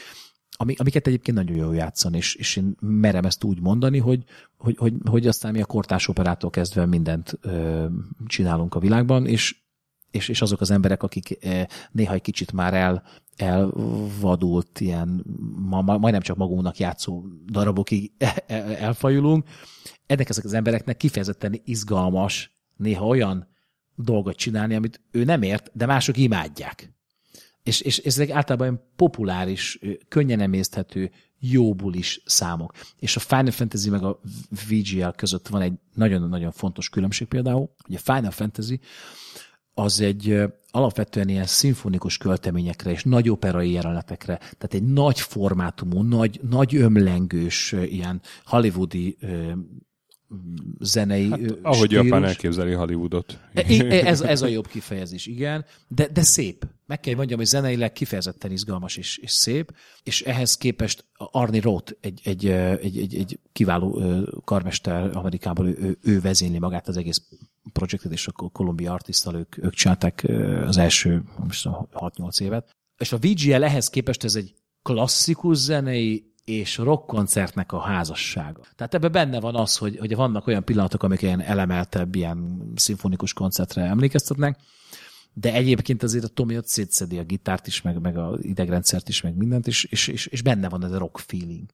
B: amiket egyébként nagyon jól játszani, és, és én merem ezt úgy mondani, hogy, hogy, hogy, hogy aztán mi a kortás operától kezdve mindent ö, csinálunk a világban, és, és, és azok az emberek, akik néha egy kicsit már el, elvadult, ilyen ma, ma, majdnem csak magunknak játszó darabokig elfajulunk. Ennek ezek az embereknek kifejezetten izgalmas néha olyan dolgot csinálni, amit ő nem ért, de mások imádják. És, és, és ezek általában populáris, könnyen emészthető, jóbulis számok. És a Final Fantasy meg a VGL között van egy nagyon-nagyon fontos különbség például, hogy a Final Fantasy az egy alapvetően ilyen szimfonikus költeményekre és nagy operai jelenetekre, tehát egy nagy formátumú, nagy, nagy ömlengős, ilyen hollywoodi zenei
A: hát, Ahogy stílus. Japán elképzeli Hollywoodot.
B: E, e, ez, ez a jobb kifejezés, igen. De, de szép. Meg kell mondjam, hogy zeneileg kifejezetten izgalmas és, és szép, és ehhez képest Arnie Roth, egy, egy, egy, egy, egy kiváló karmester Amerikából, ő, ő vezényli magát az egész projektet, és a Columbia Artisttal ők, ők csinálták az első 6-8 évet. És a VGL ehhez képest ez egy klasszikus zenei és rockkoncertnek a házassága. Tehát ebben benne van az, hogy, hogy vannak olyan pillanatok, amik ilyen elemeltebb, ilyen szimfonikus koncertre emlékeztetnek, de egyébként azért a Tomi ott szétszedi a gitárt is, meg, meg a idegrendszert is, meg mindent, és, és, és, és benne van ez a rock feeling.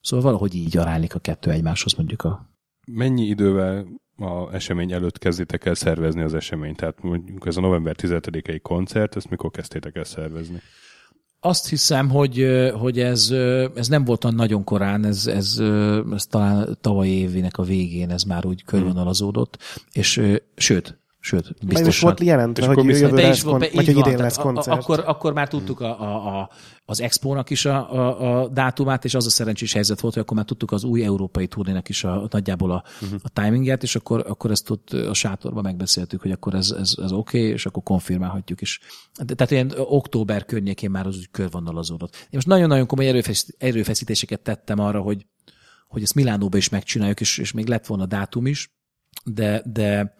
B: Szóval valahogy így aránylik a kettő egymáshoz, mondjuk a...
A: Mennyi idővel a esemény előtt kezditek el szervezni az eseményt? Tehát mondjuk ez a november 17-i koncert, ezt mikor kezdtétek el szervezni?
B: Azt hiszem, hogy, hogy ez, ez nem volt olyan nagyon korán, ez, ez, ez talán tavaly évének a végén ez már úgy körvonalazódott, és sőt, Sőt, biztosan.
C: is volt jelentve, hogy jövőre lesz, kon- vagy hogy idén lesz koncert.
B: Akkor, akkor már tudtuk a, a, a, az expónak is a, a, a dátumát, és az a szerencsés helyzet volt, hogy akkor már tudtuk az új európai turnének is a, nagyjából a, uh-huh. a timinget, és akkor, akkor ezt ott a sátorban megbeszéltük, hogy akkor ez, ez, ez oké, okay, és akkor konfirmálhatjuk is. Tehát ilyen október környékén már az úgy körvonalazódott. Én most nagyon-nagyon komoly erőfeszítéseket tettem arra, hogy, hogy ezt Milánóba is megcsináljuk, és, és még lett volna dátum is, de, de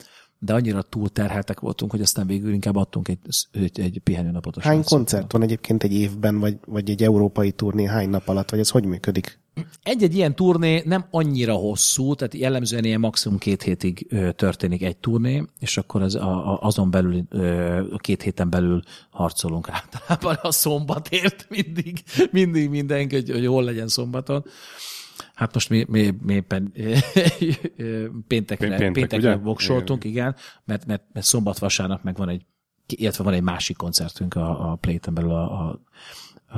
B: de annyira túlterheltek voltunk, hogy aztán végül inkább adtunk egy, egy, egy pihenőnapot. A
C: hány srácoknak. koncert van egyébként egy évben, vagy, vagy egy európai turné hány nap alatt, vagy ez hogy működik?
B: Egy-egy ilyen turné nem annyira hosszú, tehát jellemzően ilyen maximum két hétig ö, történik egy turné, és akkor az, a, a, azon belül, ö, a két héten belül harcolunk általában a szombatért mindig, mindig mindenki, hogy, hogy hol legyen szombaton. Hát most mi, mi, mi éppen péntekre, Péntek, péntekre voksoltunk, igen, igen mert, mert, mert szombat-vasárnap meg van egy, illetve van egy másik koncertünk a, a Playten belül a, a,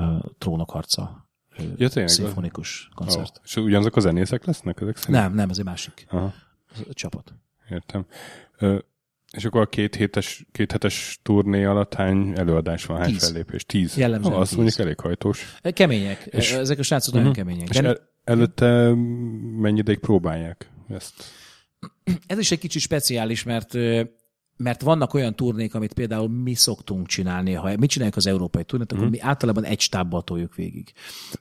B: a trónok harca
A: Ja, tényleg?
B: szimfonikus koncert.
A: Ó, és ugyanazok a zenészek lesznek ezek szerint?
B: Nem, nem, ez egy másik
A: Aha,
B: csapat.
A: értem. Ö, és akkor a két, hétes, két hetes turné alatt hány előadás van, hány
B: Tíz.
A: fellépés? Tíz.
B: Jellemzően
A: Ah, azt
B: tíz.
A: mondjuk elég hajtós.
B: Kemények.
A: És-
B: Ezek a srácok nagyon
A: Mhm.
B: kemények. De
A: el, előtte mennyi ideig próbálják ezt?
B: ez is egy kicsit speciális, mert mert vannak olyan turnék, amit például mi szoktunk csinálni, ha mi csináljuk az európai turnét, akkor mi általában egy stábbal toljuk végig.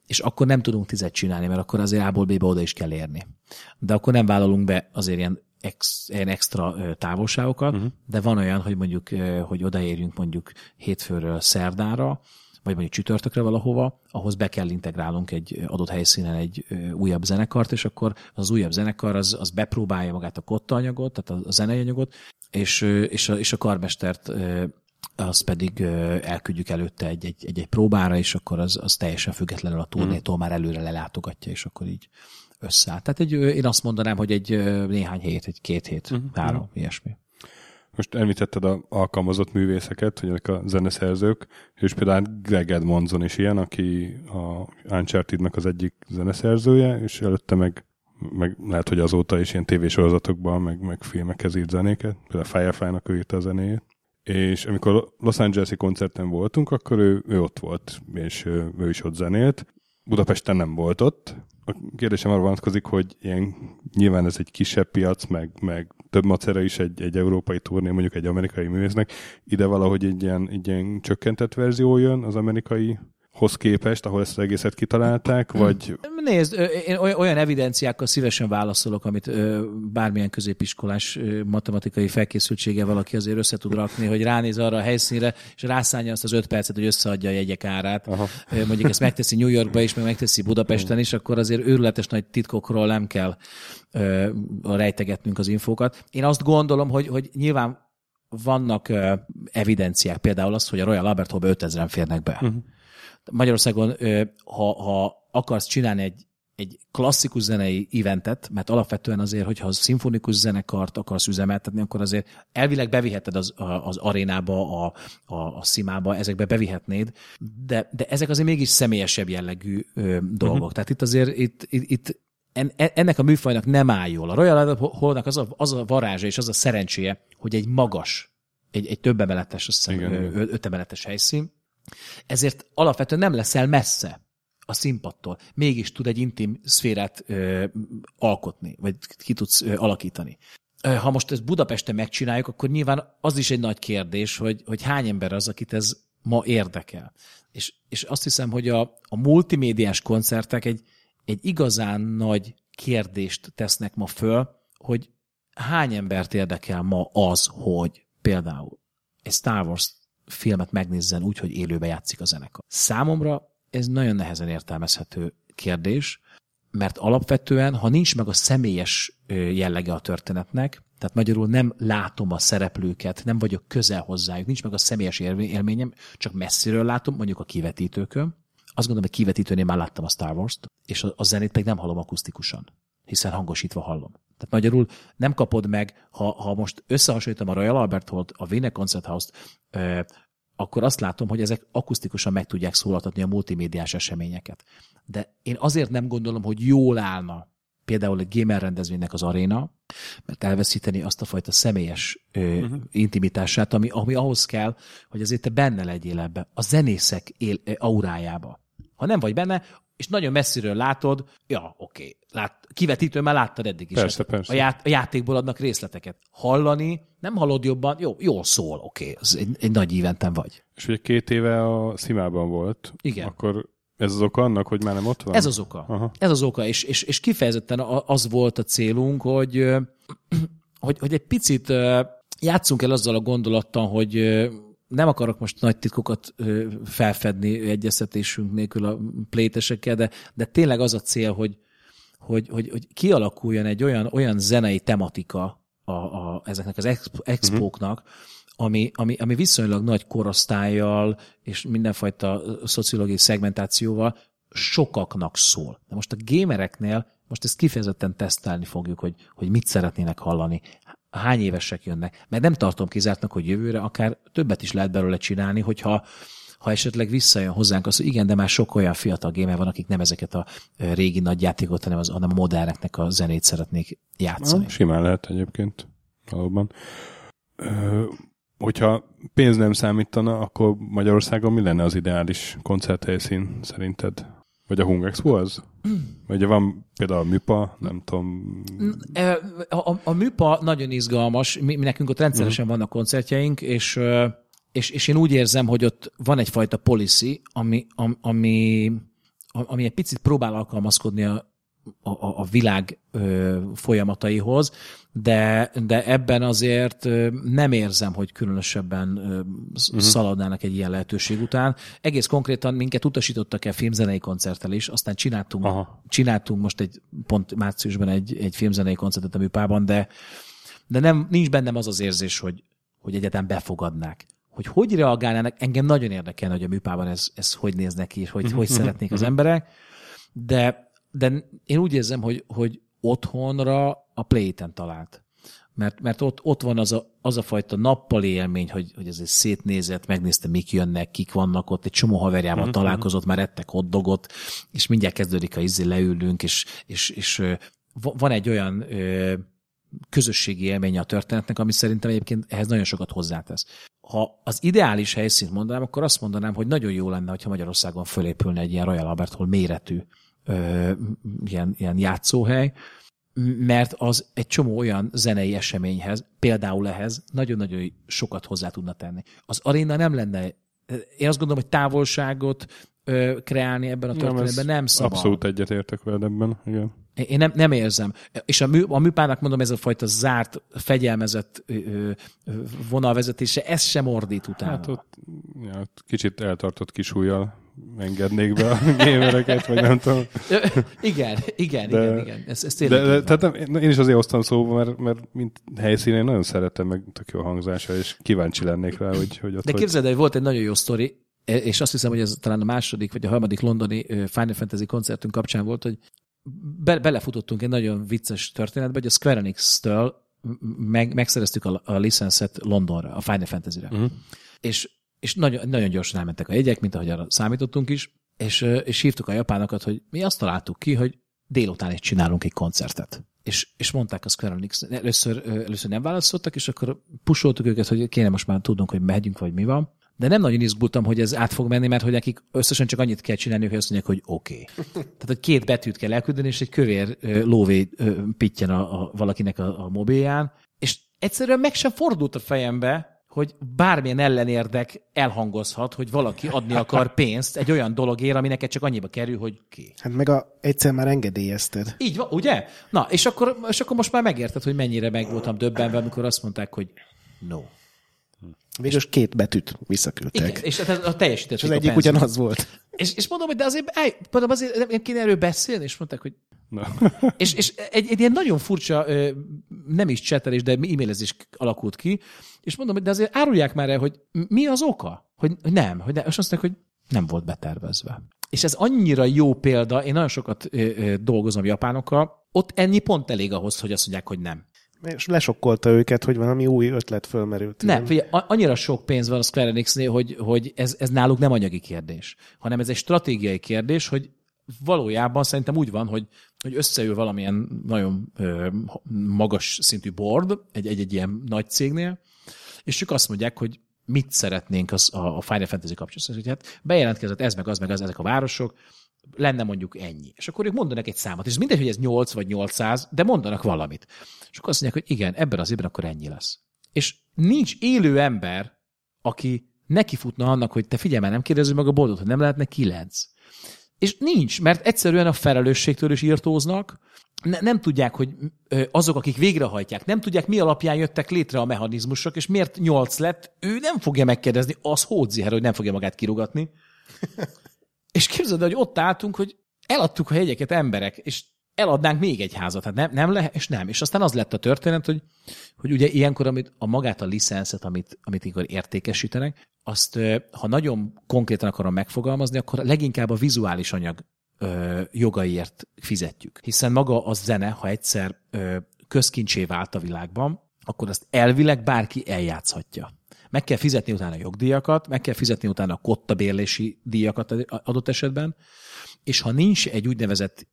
B: És akkor nem tudunk tizet csinálni, mert akkor azért A-ból B-be oda is kell érni. De akkor nem vállalunk be azért ilyen, ex, ilyen extra távolságokat, uh-huh. de van olyan, hogy mondjuk, hogy odaérjünk mondjuk hétfőről szerdára, vagy mondjuk csütörtökre valahova, ahhoz be kell integrálnunk egy adott helyszínen egy újabb zenekart, és akkor az újabb zenekar az, az bepróbálja magát a kottaanyagot, tehát a, a zenei anyagot, és, és, a, és a karmestert az pedig elküldjük előtte egy, egy, egy, egy próbára, és akkor az, az teljesen függetlenül a turnétól már előre lelátogatja, és akkor így összeáll. Tehát egy, én azt mondanám, hogy egy néhány hét, egy két hét, uh-huh. három, ilyesmi.
A: Most említetted a alkalmazott művészeket, hogy ezek a zeneszerzők, és például Greg Edmondson is ilyen, aki a Uncharted-nak az egyik zeneszerzője, és előtte meg, meg lehet, hogy azóta is ilyen tévésorozatokban, meg, meg filmekhez írt zenéket, például Firefly-nak ő írta a zenéjét. És amikor Los Angeles-i koncerten voltunk, akkor ő, ő ott volt, és ő, ő is ott zenélt. Budapesten nem volt ott. A kérdésem arra vonatkozik, hogy ilyen, nyilván ez egy kisebb piac, meg, meg több macera is egy, egy európai turné, mondjuk egy amerikai művésznek. Ide valahogy egy ilyen, egy ilyen csökkentett verzió jön az amerikai hoz képest, ahol ezt az egészet kitalálták, vagy
B: Nézd, én oly- olyan evidenciákkal szívesen válaszolok, amit bármilyen középiskolás matematikai felkészültsége valaki azért össze tud rakni, hogy ránéz arra a helyszínre, és rászánja azt az öt percet, hogy összeadja a jegyek árát.
A: Aha.
B: Mondjuk ezt megteszi New Yorkba is, meg megteszi Budapesten is, akkor azért őrületes nagy titkokról nem kell rejtegetnünk az infókat. Én azt gondolom, hogy, hogy nyilván vannak evidenciák, például az, hogy a Royal Albert Hallba 5000-en férnek be. Uh-huh. Magyarországon, ha, ha akarsz csinálni egy, egy klasszikus zenei eventet, mert alapvetően azért, hogyha az szimfonikus zenekart akarsz üzemeltetni, akkor azért elvileg beviheted az, a- az arénába, a, a, a szimába, ezekbe bevihetnéd, de, de ezek azért mégis személyesebb jellegű ö, dolgok. Uh-huh. Tehát itt azért itt, itt, itt en, e- ennek a műfajnak nem áll jól. A Royal Albert az a, az a varázsa és az a szerencséje, hogy egy magas, egy, egy több emeletes, azt hiszem, öt emeletes helyszín, ezért alapvetően nem leszel messze a színpadtól. Mégis tud egy intim szférát ö, alkotni, vagy ki tudsz ö, alakítani. Ha most ezt Budapesten megcsináljuk, akkor nyilván az is egy nagy kérdés, hogy, hogy hány ember az, akit ez ma érdekel. És, és azt hiszem, hogy a, a multimédiás koncertek egy, egy igazán nagy kérdést tesznek ma föl, hogy hány embert érdekel ma az, hogy például egy Star Wars filmet megnézzen úgy, hogy élőbe játszik a zenekar. Számomra ez nagyon nehezen értelmezhető kérdés, mert alapvetően, ha nincs meg a személyes jellege a történetnek, tehát magyarul nem látom a szereplőket, nem vagyok közel hozzájuk, nincs meg a személyes élmény- élményem, csak messziről látom, mondjuk a kivetítőkön. Azt gondolom, hogy kivetítőnél már láttam a Star Wars-t, és a zenét pedig nem hallom akusztikusan, hiszen hangosítva hallom. Tehát magyarul nem kapod meg, ha, ha most összehasonlítom a Royal Albert Hall-t, a Wiener Konzerthaus-t, ö, akkor azt látom, hogy ezek akusztikusan meg tudják szólaltatni a multimédiás eseményeket. De én azért nem gondolom, hogy jól állna például egy gamer rendezvénynek az aréna, mert elveszíteni azt a fajta személyes ö, uh-huh. intimitását, ami, ami ahhoz kell, hogy azért te benne legyél ebbe, a zenészek él, aurájába. Ha nem vagy benne, és nagyon messziről látod, ja, oké, lát, kivetítő már láttad eddig is.
A: Persze,
B: Hát
A: persze.
B: A, ját, a játékból adnak részleteket. Hallani, nem hallod jobban, jó, jól szól, oké, ez egy, egy nagy eventen vagy.
A: És ugye két éve a Szimában volt.
B: Igen.
A: Akkor ez az oka annak, hogy már nem ott van?
B: Ez az oka.
A: Aha.
B: Ez az oka, és, és, és kifejezetten az volt a célunk, hogy, hogy, hogy egy picit játszunk el azzal a gondolattal, hogy nem akarok most nagy titkokat felfedni egyeztetésünk nélkül a plétesekkel, de, de tényleg az a cél, hogy, hogy, hogy, hogy kialakuljon egy olyan, olyan zenei tematika a, a, ezeknek az exp, expóknak, ami, ami, ami viszonylag nagy korosztályjal és mindenfajta szociológiai szegmentációval sokaknak szól. De most a gamereknél most ezt kifejezetten tesztelni fogjuk, hogy, hogy mit szeretnének hallani, hány évesek jönnek, mert nem tartom kizártnak, hogy jövőre akár többet is lehet belőle csinálni, hogyha ha esetleg visszajön hozzánk az, hogy igen, de már sok olyan fiatal gamer van, akik nem ezeket a régi nagy játékot, hanem, az, hanem a moderneknek a zenét szeretnék játszani.
A: Na, simán lehet egyébként. Valóban. Hogyha pénz nem számítana, akkor Magyarországon mi lenne az ideális koncerthelyszín szerinted? Vagy a Hung Expo az? Vagy van például a Műpa, nem tudom.
B: A, a, a Műpa nagyon izgalmas, mi, mi nekünk ott rendszeresen vannak koncertjeink, és, és, és én úgy érzem, hogy ott van egyfajta policy, ami, ami, ami egy picit próbál alkalmazkodni a, a, a világ ö, folyamataihoz, de, de ebben azért nem érzem, hogy különösebben uh-huh. szaladnának egy ilyen lehetőség után. Egész konkrétan minket utasítottak el filmzenei koncerttel is, aztán csináltunk, Aha. csináltunk most egy pont márciusban egy, egy filmzenei koncertet a műpában, de, de nem, nincs bennem az az érzés, hogy, hogy egyetem befogadnák. Hogy hogy reagálnának, engem nagyon érdekelne, hogy a műpában ez, ez hogy néz neki, és hogy, hogy szeretnék az emberek, de de én úgy érzem, hogy, hogy otthonra a Playten talált. Mert, mert ott, ott van az a, az a fajta nappali élmény, hogy, hogy ez egy szétnézett, megnézte, mik jönnek, kik vannak ott, egy csomó haverjával uh-huh. találkozott, már ettek hoddogot, és mindjárt kezdődik a izé, leülünk, és, és, és van egy olyan közösségi élménye a történetnek, ami szerintem egyébként ehhez nagyon sokat hozzátesz. Ha az ideális helyszínt mondanám, akkor azt mondanám, hogy nagyon jó lenne, ha Magyarországon fölépülne egy ilyen Royal Albert Hall méretű ö, ilyen, ilyen játszóhely, mert az egy csomó olyan zenei eseményhez, például ehhez nagyon-nagyon sokat hozzá tudna tenni. Az aréna nem lenne, én azt gondolom, hogy távolságot ö, kreálni ebben a történetben nem, nem szabad.
A: Abszolút egyetértek veled ebben, igen.
B: Én nem, nem érzem. És a, mű, a műpának mondom, ez a fajta zárt, fegyelmezett ö, ö, vonalvezetése, ez sem ordít utána. Hát
A: ott, ja, kicsit eltartott kisújjal engednék be a gamereket, vagy nem tudom.
B: igen, igen, de, igen, igen. Ez, ez
A: de, de, tehát nem, én is azért osztam szóba, mert, mert mint helyszínen én nagyon szeretem, meg tök jó hangzása, és kíváncsi lennék rá, hogy, hogy ott
B: De képzeld, hogy volt egy nagyon jó sztori, és azt hiszem, hogy ez talán a második vagy a harmadik londoni Final Fantasy koncertünk kapcsán volt, hogy be, belefutottunk egy nagyon vicces történetbe, hogy a Square Enix-től meg, megszereztük a, a licenszet Londonra, a Final Fantasy-re. Uh-huh. És és nagyon, nagyon gyorsan elmentek a jegyek, mint ahogy arra számítottunk is, és, és hívtuk a japánokat, hogy mi azt találtuk ki, hogy délután is csinálunk egy koncertet. És, és mondták a Square Enix, először, először nem válaszoltak, és akkor pusoltuk őket, hogy kéne most már tudnunk, hogy megyünk, vagy mi van. De nem nagyon izgultam, hogy ez át fog menni, mert hogy nekik összesen csak annyit kell csinálni, hogy azt mondják, hogy oké. Okay. Tehát, hogy két betűt kell elküldeni, és egy kövér lóvé pittyen a, a, valakinek a, a mobilján, és egyszerűen meg sem fordult a fejembe, hogy bármilyen ellenérdek elhangozhat, hogy valaki adni akar pénzt egy olyan dologért, ami neked csak annyiba kerül, hogy ki.
C: Hát meg a, egyszer már engedélyezted.
B: Így van, ugye? Na, és akkor, és akkor most már megérted, hogy mennyire meg voltam döbbenve, amikor azt mondták, hogy no.
C: Végülis két betűt visszaküldtek.
B: Igen, és hát a teljesítették
C: És az egyik ugyanaz volt.
B: És, és mondom, hogy de azért, állj, mondom, azért nem kéne erről beszélni, és mondták, hogy No. és, és egy, egy ilyen nagyon furcsa, nem is csetelés, de e-mailezés alakult ki, és mondom, hogy de azért árulják már el, hogy mi az oka? Hogy, hogy nem, hogy nem. És azt mondják, hogy nem volt betervezve. És ez annyira jó példa, én nagyon sokat ö, ö, dolgozom japánokkal, ott ennyi pont elég ahhoz, hogy azt mondják, hogy nem.
C: És lesokkolta őket, hogy valami új ötlet fölmerült.
B: Nem, figyelj, annyira sok pénz van a Square Enixnél, hogy, hogy ez, ez náluk nem anyagi kérdés, hanem ez egy stratégiai kérdés, hogy valójában szerintem úgy van, hogy, hogy összeül valamilyen nagyon ö, magas szintű board egy, egy, egy ilyen nagy cégnél, és ők azt mondják, hogy mit szeretnénk az, a, a Final Fantasy kapcsolatban. Hogy hát bejelentkezett ez, meg az, meg az, ezek a városok, lenne mondjuk ennyi. És akkor ők mondanak egy számot, és mindegy, hogy ez 8 vagy 800, de mondanak valamit. És akkor azt mondják, hogy igen, ebben az évben akkor ennyi lesz. És nincs élő ember, aki nekifutna annak, hogy te figyelj nem kérdezzük meg a boldot, hogy nem lehetne 9. És nincs, mert egyszerűen a felelősségtől is írtóznak, ne, nem tudják, hogy azok, akik végrehajtják, nem tudják, mi alapján jöttek létre a mechanizmusok, és miért nyolc lett, ő nem fogja megkérdezni, az hódziher, hogy nem fogja magát kirugatni. és képzeld, hogy ott álltunk, hogy eladtuk a hegyeket emberek, és eladnánk még egy házat. Hát nem, nem lehet, és nem. És aztán az lett a történet, hogy, hogy ugye ilyenkor amit, a magát a licenszet, amit, amit ikor értékesítenek, azt, ha nagyon konkrétan akarom megfogalmazni, akkor leginkább a vizuális anyag ö, jogaiért fizetjük. Hiszen maga a zene, ha egyszer ö, közkincsé vált a világban, akkor azt elvileg bárki eljátszhatja. meg kell fizetni utána a jogdíjakat, meg kell fizetni utána a kottabérlési díjakat adott esetben, és ha nincs egy úgynevezett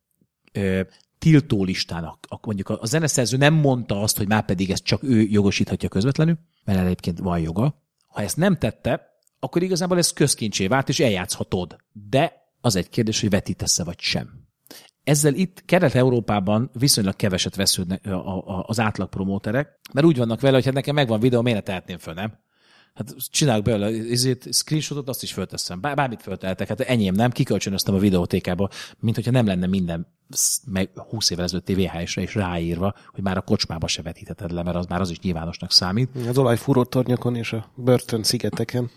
B: ö, tiltó listának, mondjuk a, a zeneszerző nem mondta azt, hogy már pedig ezt csak ő jogosíthatja közvetlenül, mert egyébként van joga. Ha ezt nem tette, akkor igazából ez közkincsé vált, és eljátszhatod. De az egy kérdés, hogy vetítesz-e vagy sem. Ezzel itt Kelet-Európában viszonylag keveset vesződnek az átlag promóterek, mert úgy vannak vele, hogy hát nekem megvan videó, miért ne tehetném föl, nem? Hát csinálok belőle ezért screenshotot, azt is fölteszem. Bármit fölteltek, hát enyém nem, kikölcsönöztem a videótékába, mint hogyha nem lenne minden meg 20 évvel ezelőtti VHS-re is ráírva, hogy már a kocsmába se vetítheted le, mert az már az is nyilvánosnak számít.
C: Az olajfúró tornyokon és a börtön szigeteken.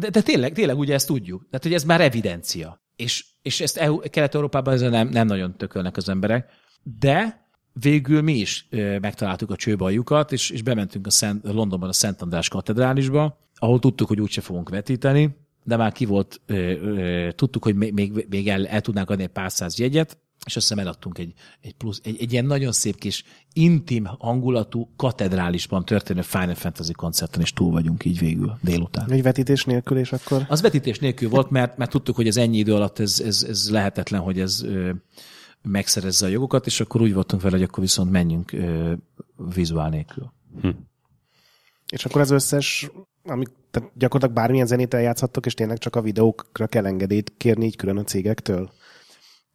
B: De, de tényleg, tényleg ugye ezt tudjuk. Tehát, hogy ez már evidencia. És, és ezt Kelet-Európában ezzel nem, nem nagyon tökölnek az emberek. De végül mi is megtaláltuk a csőbaljukat, és, és bementünk a Szent, Londonban a Szent András katedrálisba, ahol tudtuk, hogy úgyse fogunk vetíteni, de már ki volt, ö, ö, tudtuk, hogy még, még el, el tudnánk adni egy pár száz jegyet, és azt hiszem eladtunk egy, egy plusz, egy, egy ilyen nagyon szép kis intim hangulatú katedrálisban történő Final Fantasy koncerten, és túl vagyunk így végül délután.
C: Egy vetítés nélkül, és akkor?
B: Az vetítés nélkül volt, mert, mert tudtuk, hogy ez ennyi idő alatt ez, ez, ez lehetetlen, hogy ez ö, megszerezze a jogokat, és akkor úgy voltunk vele, hogy akkor viszont menjünk ö, vizuál nélkül. Hm.
C: És akkor az összes, amit tehát gyakorlatilag bármilyen zenét eljátszhattok, és tényleg csak a videókra kell engedélyt kérni így külön a cégektől?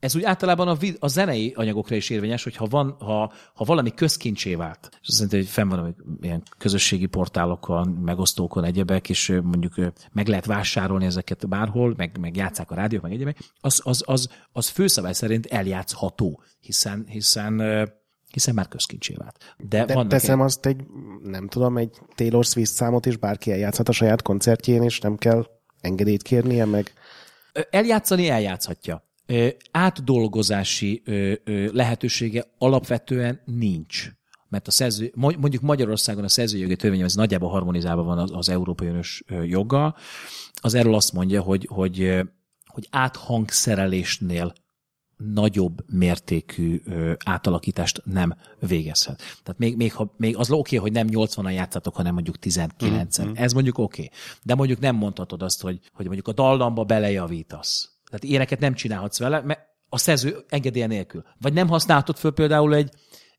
B: Ez úgy általában a, vid- a zenei anyagokra is érvényes, hogy ha, van, ha, ha valami közkincsé vált, és azt jelenti, hogy fenn van ilyen közösségi portálokon, megosztókon, egyebek, és mondjuk meg lehet vásárolni ezeket bárhol, meg, meg játszák a rádiók, meg egyebek, az, az, az, az főszabály szerint eljátszható, hiszen, hiszen hiszen már közkincsé vált.
C: De, De teszem egy... azt egy, nem tudom, egy Taylor Swift számot is bárki eljátszhat a saját koncertjén, és nem kell engedélyt kérnie, meg...
B: Eljátszani eljátszhatja átdolgozási lehetősége alapvetően nincs. Mert a szerző, mondjuk Magyarországon a szerzőjogi törvény az nagyjából harmonizálva van az, az Európai Önös joga. Az erről azt mondja, hogy, hogy, hogy áthangszerelésnél nagyobb mértékű ö, átalakítást nem végezhet. Tehát még, még, ha, még az oké, hogy nem 80-an játszatok, hanem mondjuk 19-en. Mm-hmm. Ez mondjuk oké. De mondjuk nem mondhatod azt, hogy, hogy mondjuk a dallamba belejavítasz tehát ilyeneket nem csinálhatsz vele, mert a szerző engedélye nélkül. Vagy nem használhatod föl például egy,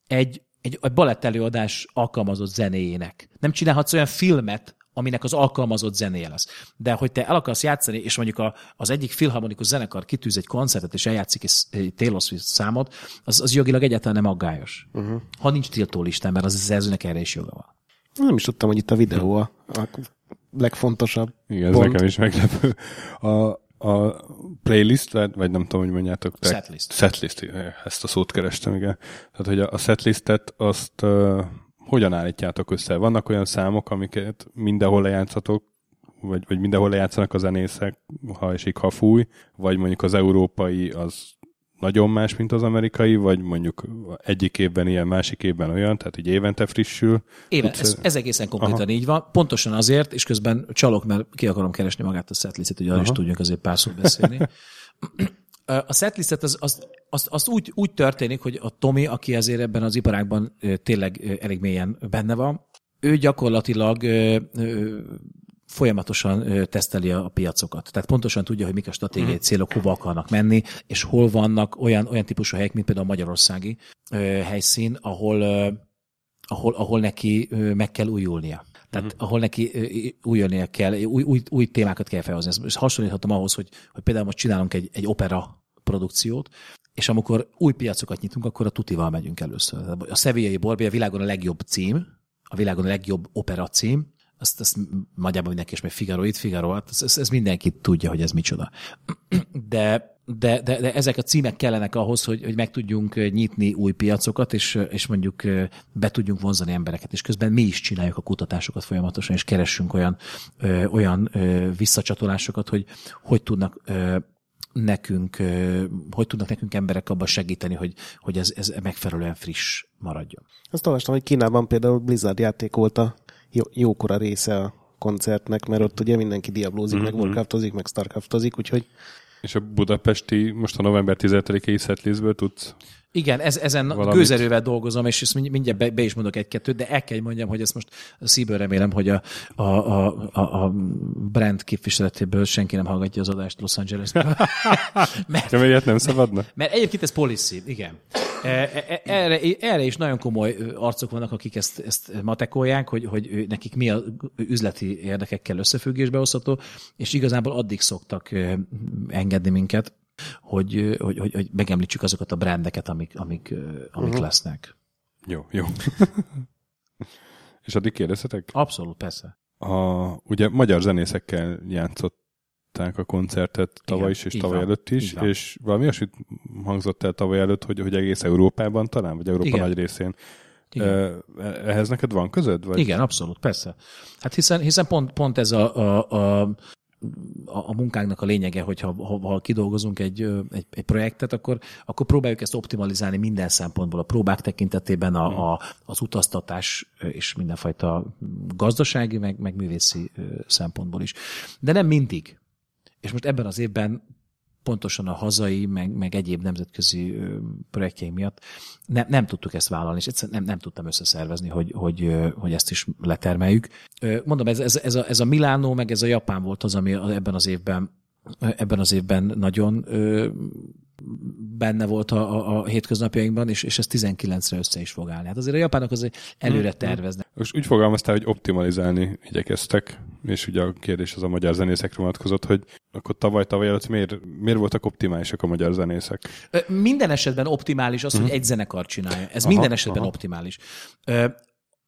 B: egy, egy, egy balett előadás alkalmazott zenéjének. Nem csinálhatsz olyan filmet, aminek az alkalmazott zenéje lesz. De hogy te el akarsz játszani, és mondjuk a, az egyik filharmonikus zenekar kitűz egy koncertet, és eljátszik egy Taylor Swift számot, az, az jogilag egyáltalán nem aggályos. Uh-huh. Ha nincs tiltó listán, mert az a szerzőnek erre is joga van.
C: Nem is tudtam, hogy itt a videó a, a legfontosabb
A: Igen, ez nekem is meglepő. A, a playlist, vagy nem tudom, hogy mondjátok.
B: Te, setlist.
A: Setlist, ezt a szót kerestem, igen. Tehát, hogy a setlistet azt uh, hogyan állítjátok össze? Vannak olyan számok, amiket mindenhol lejátszhatok, vagy, vagy mindenhol lejátszanak a zenészek, ha esik, ha fúj, vagy mondjuk az európai az nagyon más, mint az amerikai, vagy mondjuk egyik évben ilyen, másik évben olyan, tehát így évente frissül.
B: Éve, ez, ez egészen konkrétan Aha. így van. Pontosan azért, és közben csalok, mert ki akarom keresni magát a setlistet, hogy arra is tudjunk azért pár szót beszélni. A setlistet az, az, az, az úgy, úgy történik, hogy a Tomi, aki azért ebben az iparágban tényleg elég mélyen benne van, ő gyakorlatilag folyamatosan teszteli a piacokat. Tehát pontosan tudja, hogy mik a stratégiai mhm. célok, hova akarnak menni, és hol vannak olyan, olyan típusú helyek, mint például a magyarországi helyszín, ahol, ahol, ahol neki meg kell újulnia. Tehát uh-huh. ahol neki újulnia kell, új, új, új témákat kell felhozni. Ezt hasonlíthatom ahhoz, hogy, hogy például most csinálunk egy, egy opera produkciót, és amikor új piacokat nyitunk, akkor a tutival megyünk először. A Sevillai Borbi a világon a legjobb cím, a világon a legjobb opera cím, azt, azt nagyjából mindenki is, meg Figaro itt, Figaro ott, ez, ez, ez mindenki tudja, hogy ez micsoda. De de, de, de ezek a címek kellenek ahhoz, hogy, hogy meg tudjunk nyitni új piacokat, és, és mondjuk be tudjunk vonzani embereket, és közben mi is csináljuk a kutatásokat folyamatosan, és keressünk olyan, ö, olyan ö, visszacsatolásokat, hogy hogy tudnak ö, nekünk, hogy tudnak nekünk emberek abban segíteni, hogy, hogy ez, ez megfelelően friss maradjon.
C: Azt olvastam, hogy Kínában például Blizzard játék volt a jó, jókora része a koncertnek, mert ott ugye mindenki diablózik, mm-hmm. meg mhm. warcraftozik, meg starcraftozik, úgyhogy
A: És a budapesti, most a november 17-i setlistből tudsz?
B: Igen, ez, ezen Valamit. gőzerővel dolgozom, és ezt mindjárt be, be is mondok egy-kettőt, de el kell mondjam, hogy ezt most szívből remélem, hogy a, a, a, a, a brand képviseletéből senki nem hallgatja az adást Los Angelesben.
A: mert, de miért nem szabadna?
B: Mert egyébként ez policy, igen. E, e, e, erre, erre is nagyon komoly arcok vannak, akik ezt, ezt matekolják, hogy, hogy nekik mi a üzleti érdekekkel összefüggésbe hozható, és igazából addig szoktak engedni minket, hogy, hogy, hogy, hogy megemlítsük azokat a brandeket, amik, amik, amik uh-huh. lesznek.
A: Jó, jó. És addig kérdezhetek?
B: Abszolút, persze.
A: A, ugye magyar zenészekkel játszották a koncertet tavaly Igen, is, és tavaly van, előtt is, és valami olyasmit hangzott el tavaly előtt, hogy, hogy egész Európában talán, vagy Európa Igen. nagy részén. Igen. Ehhez neked van közöd? Vagy?
B: Igen, abszolút, persze. Hát hiszen, hiszen pont, pont ez a, a, a a, a munkánknak a lényege, hogyha ha, ha kidolgozunk egy, egy, egy projektet, akkor, akkor próbáljuk ezt optimalizálni minden szempontból, a próbák tekintetében, a, a, az utaztatás és mindenfajta gazdasági, meg, meg művészi szempontból is. De nem mindig. És most ebben az évben pontosan a hazai, meg, meg egyéb nemzetközi projektjeink miatt ne, nem tudtuk ezt vállalni, és egyszerűen nem, nem tudtam összeszervezni, hogy, hogy, hogy ezt is letermeljük. Mondom, ez, ez, ez, a, ez a Milánó, meg ez a Japán volt az, ami ebben az évben ebben az évben nagyon benne volt a, a, a hétköznapjainkban, és, és ez 19-re össze is fog állni. Hát azért a japánok azért előre hm, hm. terveznek.
A: Most úgy fogalmaztál, hogy optimalizálni igyekeztek, és ugye a kérdés az a magyar zenészekre vonatkozott, hogy akkor tavaly-tavaly előtt miért, miért voltak optimálisak a magyar zenészek?
B: Minden esetben optimális az, uh-huh. hogy hm. egy zenekar csinálja. Ez aha, minden esetben aha. optimális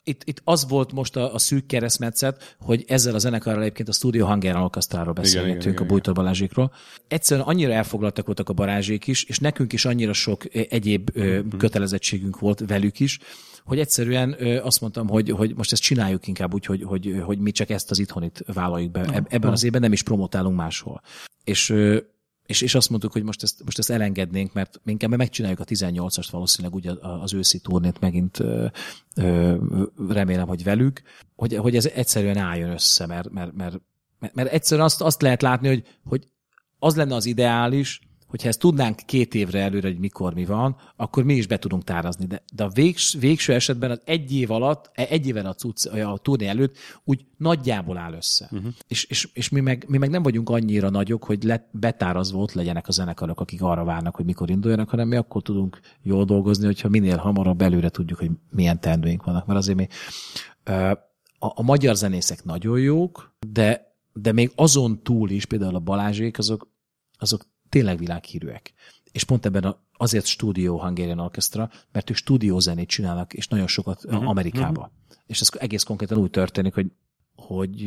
B: itt, itt az volt most a, a szűk keresztmetszet, hogy ezzel a zenekarral egyébként a Studio Hanger Alkasztáról beszélgetünk, a Bújtor Balázsikról. Egyszerűen annyira elfoglaltak voltak a Balázsék is, és nekünk is annyira sok egyéb uh-huh. kötelezettségünk volt velük is, hogy egyszerűen azt mondtam, hogy, hogy most ezt csináljuk inkább úgy, hogy, hogy, hogy mi csak ezt az itthonit vállaljuk be. Ebben az évben nem is promotálunk máshol. És és, és azt mondtuk, hogy most ezt, most ezt elengednénk, mert inkább megcsináljuk a 18-ast valószínűleg ugye az őszi turnét megint ö, remélem, hogy velük, hogy, hogy ez egyszerűen álljon össze, mert, mert, mert, mert egyszerűen azt, azt lehet látni, hogy, hogy az lenne az ideális, hogyha ezt tudnánk két évre előre, hogy mikor mi van, akkor mi is be tudunk tárazni. De, de a végs, végső esetben az egy év alatt, e, egy éven a, cucc, a turné előtt úgy nagyjából áll össze. Uh-huh. És, és, és mi, meg, mi meg nem vagyunk annyira nagyok, hogy le, betárazva ott legyenek a zenekarok, akik arra várnak, hogy mikor induljanak, hanem mi akkor tudunk jól dolgozni, hogyha minél hamarabb előre tudjuk, hogy milyen teendőink vannak. Mert azért mi a, a magyar zenészek nagyon jók, de, de még azon túl is, például a Balázsék, azok, azok tényleg világhírűek. És pont ebben a, azért Studio Hungarian Orchestra, mert ők stúdiózenét csinálnak, és nagyon sokat uh-huh. Amerikába. Uh-huh. És ez egész konkrétan úgy történik, hogy, hogy,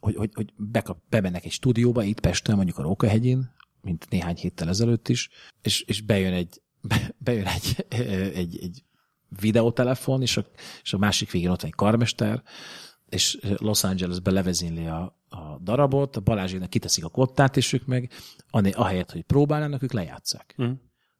B: hogy, hogy, hogy bekap, bemennek egy stúdióba, itt Pesten, mondjuk a Rókahegyén, mint néhány héttel ezelőtt is, és, és bejön egy, be, bejön egy, egy, egy videótelefon, és a, és a másik végén ott van egy karmester, és Los Angelesbe levezínli a, a darabot, a Balázsének kiteszik a kottát, és ők meg ahelyett, hogy próbálnának, ők lejátszák. Mm.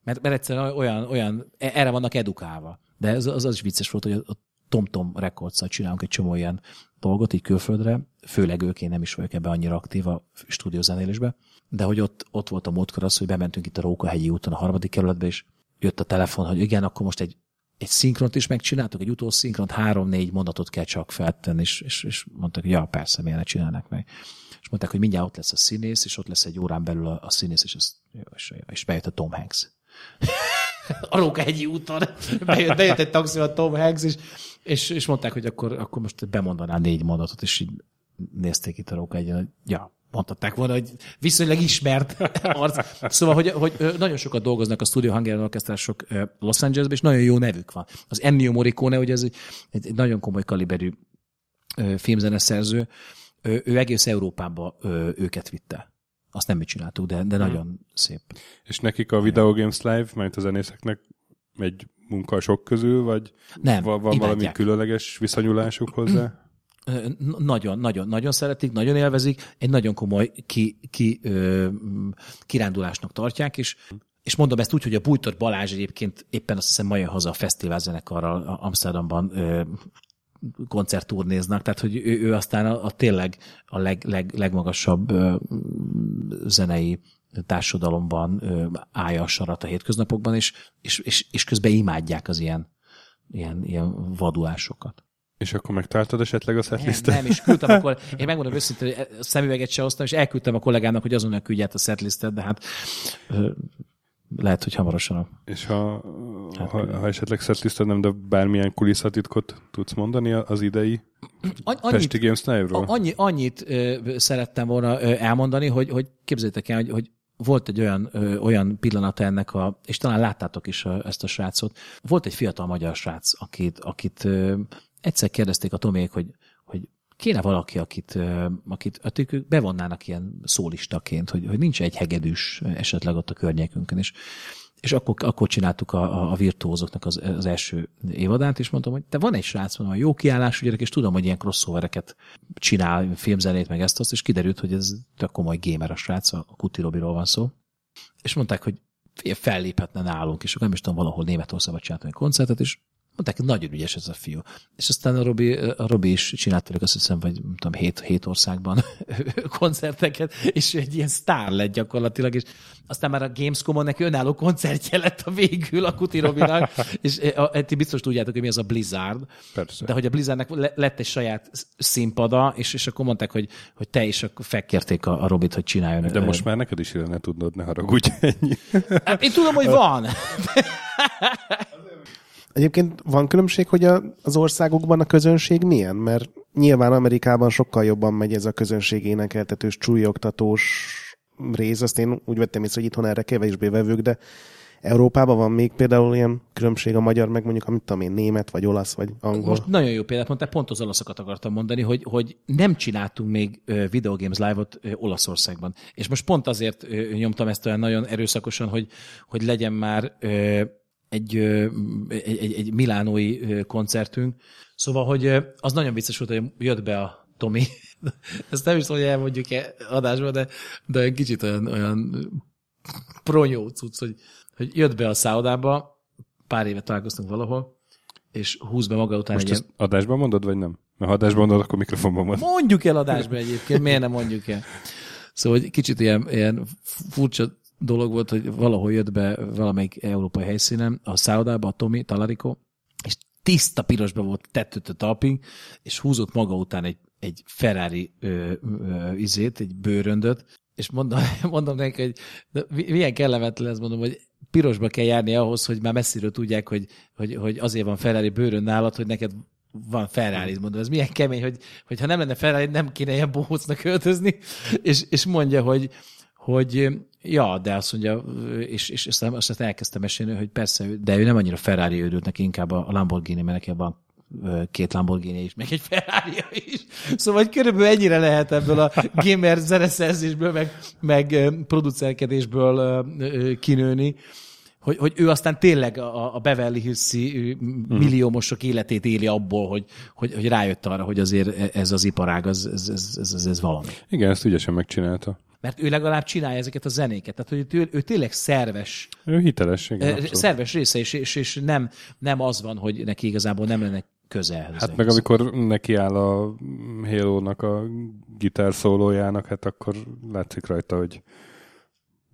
B: Mert, mert egyszerűen olyan, olyan, e, erre vannak edukálva. De ez, az, az is vicces volt, hogy a TomTom records csinálunk egy csomó ilyen dolgot így külföldre, főleg ők, én nem is vagyok ebbe annyira aktív a stúdiózenélésbe, de hogy ott, ott volt a módkor az, hogy bementünk itt a Rókahegyi úton a harmadik kerületbe, és jött a telefon, hogy igen, akkor most egy egy szinkront is megcsináltuk, egy utolszinkront, három-négy mondatot kell csak feltenni, és, és, és mondták, hogy ja, persze, miért ne csinálnak meg. És mondták, hogy mindjárt ott lesz a színész, és ott lesz egy órán belül a, a színész, és, azt, és, és bejött a Tom Hanks. a egyi úton bejött, bejött egy taxi a Tom Hanks, és, és, és mondták, hogy akkor, akkor most bemondaná négy mondatot, és így nézték itt a Róka egyi, hogy ja, mondhatták volna, hogy viszonylag ismert arc. Szóval, hogy, hogy nagyon sokat dolgoznak a Studio Hungarian Orchestrások Los Angelesben, és nagyon jó nevük van. Az Ennio Morricone, hogy ez egy, egy nagyon komoly kaliberű filmzeneszerző, ő egész Európába őket vitte. Azt nem mi csináltuk, de, de hmm. nagyon szép.
A: És nekik a Video Games Live, mert a zenészeknek egy munka sok közül, vagy
B: nem,
A: van valami különleges viszonyulásuk hozzá?
B: Nagyon, nagyon, nagyon szeretik, nagyon élvezik, egy nagyon komoly ki, ki, ö, kirándulásnak tartják, és és mondom ezt úgy, hogy a Bújtor Balázs egyébként éppen azt hiszem majd haza a fesztivál zenekarral Amsterdamban ö, koncertturnéznak, tehát hogy ő, ő aztán a, a tényleg a leg, leg, legmagasabb ö, zenei társadalomban állja a sarat a hétköznapokban, és, és, és, és közben imádják az ilyen, ilyen, ilyen vadulásokat.
A: És akkor megtaláltad esetleg a setlistet?
B: Nem, nem, és küldtem akkor, én megmondom őszintén, hogy a szemüveget se hoztam, és elküldtem a kollégának, hogy azonnal küldje a setlistet, de hát lehet, hogy hamarosan.
A: És ha, hát, ha, ha esetleg setlisted nem, de bármilyen kulisszatitkot tudsz mondani az idei annyit, Pesti Games Live-ról?
B: Annyi, annyit ö, szerettem volna ö, elmondani, hogy, hogy képzeljétek el, hogy, hogy volt egy olyan, ö, olyan pillanata ennek a, és talán láttátok is a, ezt a srácot, volt egy fiatal magyar srác, akit, akit ö, egyszer kérdezték a Tomék, hogy, hogy kéne valaki, akit, akit, akit bevonnának ilyen szólistaként, hogy, hogy nincs egy hegedűs esetleg ott a környékünkön, és, és akkor, akkor csináltuk a, a virtuózoknak az, az első évadát, és mondtam, hogy te van egy srác, mondom, jó kiállású gyerek, és tudom, hogy ilyen crossovereket csinál, filmzenét, meg ezt azt, és kiderült, hogy ez tök komoly gamer a srác, a Kuti Robiról van szó. És mondták, hogy felléphetne nálunk, és akkor nem is tudom, valahol Németországban csináltam egy koncertet, és Mondták, nagyon ügyes ez a fiú. És aztán a Robi, a Robi is csinált velük azt hiszem, vagy nem tudom, hét, hét országban koncerteket, és egy ilyen sztár lett gyakorlatilag, és aztán már a Gamescom-on neki önálló koncertje lett a végül a Kuti Robinak, és eh, a, ti biztos tudjátok, hogy mi az a Blizzard.
A: Persze.
B: De hogy a Blizzardnak lett egy saját színpada, és, és akkor mondták, hogy, hogy te is akkor felkérték a, a Robit, hogy csináljon.
A: De most már neked is lenne tudnod, ne haragudj ennyi.
B: Hát én tudom, hogy van.
C: Egyébként van különbség, hogy a, az országokban a közönség milyen? Mert nyilván Amerikában sokkal jobban megy ez a közönség énekeltetős, csúlyogtatós rész. Azt én úgy vettem észre, hogy itthon erre kevésbé vevők, de Európában van még például ilyen különbség a magyar, meg mondjuk, amit tudom én, német, vagy olasz, vagy angol.
B: Most nagyon jó példát mondtál, pont az olaszokat akartam mondani, hogy, hogy nem csináltunk még Video Games Live-ot Olaszországban. És most pont azért nyomtam ezt olyan nagyon erőszakosan, hogy, hogy legyen már egy, egy, egy, egy milánói koncertünk. Szóval, hogy az nagyon vicces volt, hogy jött be a Tomi. Ezt nem is tudom, hogy elmondjuk-e adásba, de, de egy kicsit olyan, olyan pronyó cucc, hogy, hogy jött be a szállodába, pár éve találkoztunk valahol, és húz be maga után
A: Most
B: egy
A: ezt ilyen... adásban mondod, vagy nem? Mert ha adásban mondod, akkor mikrofonban mondod.
B: Mondjuk el adásban egyébként, miért nem mondjuk el? Szóval hogy kicsit ilyen, ilyen furcsa dolog volt, hogy valahol jött be valamelyik európai helyszínen, a szállodába, a Tomi, Talarico, és tiszta pirosba volt tettőt a talping, és húzott maga után egy, egy Ferrari ö, ö, izét, egy bőröndöt, és mondom, mondom neki, hogy milyen kellemetlen ez, mondom, hogy pirosba kell járni ahhoz, hogy már messziről tudják, hogy, hogy, hogy azért van Ferrari bőrön nálad, hogy neked van Ferrari, mondom, ez milyen kemény, hogy, hogy ha nem lenne Ferrari, nem kéne ilyen bohócnak öltözni, és, és mondja, hogy, hogy ja, de azt mondja, és, és aztán, aztán elkezdtem mesélni, hogy persze, de ő nem annyira Ferrari őrült neki, inkább a Lamborghini, mert neki van két Lamborghini is, meg egy ferrari is. Szóval hogy körülbelül ennyire lehet ebből a gamer zeneszerzésből, meg, meg producerkedésből kinőni, hogy, hogy ő aztán tényleg a, a Beverly hills milliómosok életét éli abból, hogy, hogy, hogy rájött arra, hogy azért ez az iparág, ez, ez, ez, ez, ez valami.
A: Igen, ezt ügyesen megcsinálta
B: mert ő legalább csinálja ezeket a zenéket. Tehát, hogy ő, ő tényleg szerves.
A: Ő hiteles, igen.
B: Abszolút. Szerves része, és, és, és nem, nem az van, hogy neki igazából nem lenne közel.
A: Hát meg amikor neki áll a Halo-nak a gitár szólójának, hát akkor látszik rajta, hogy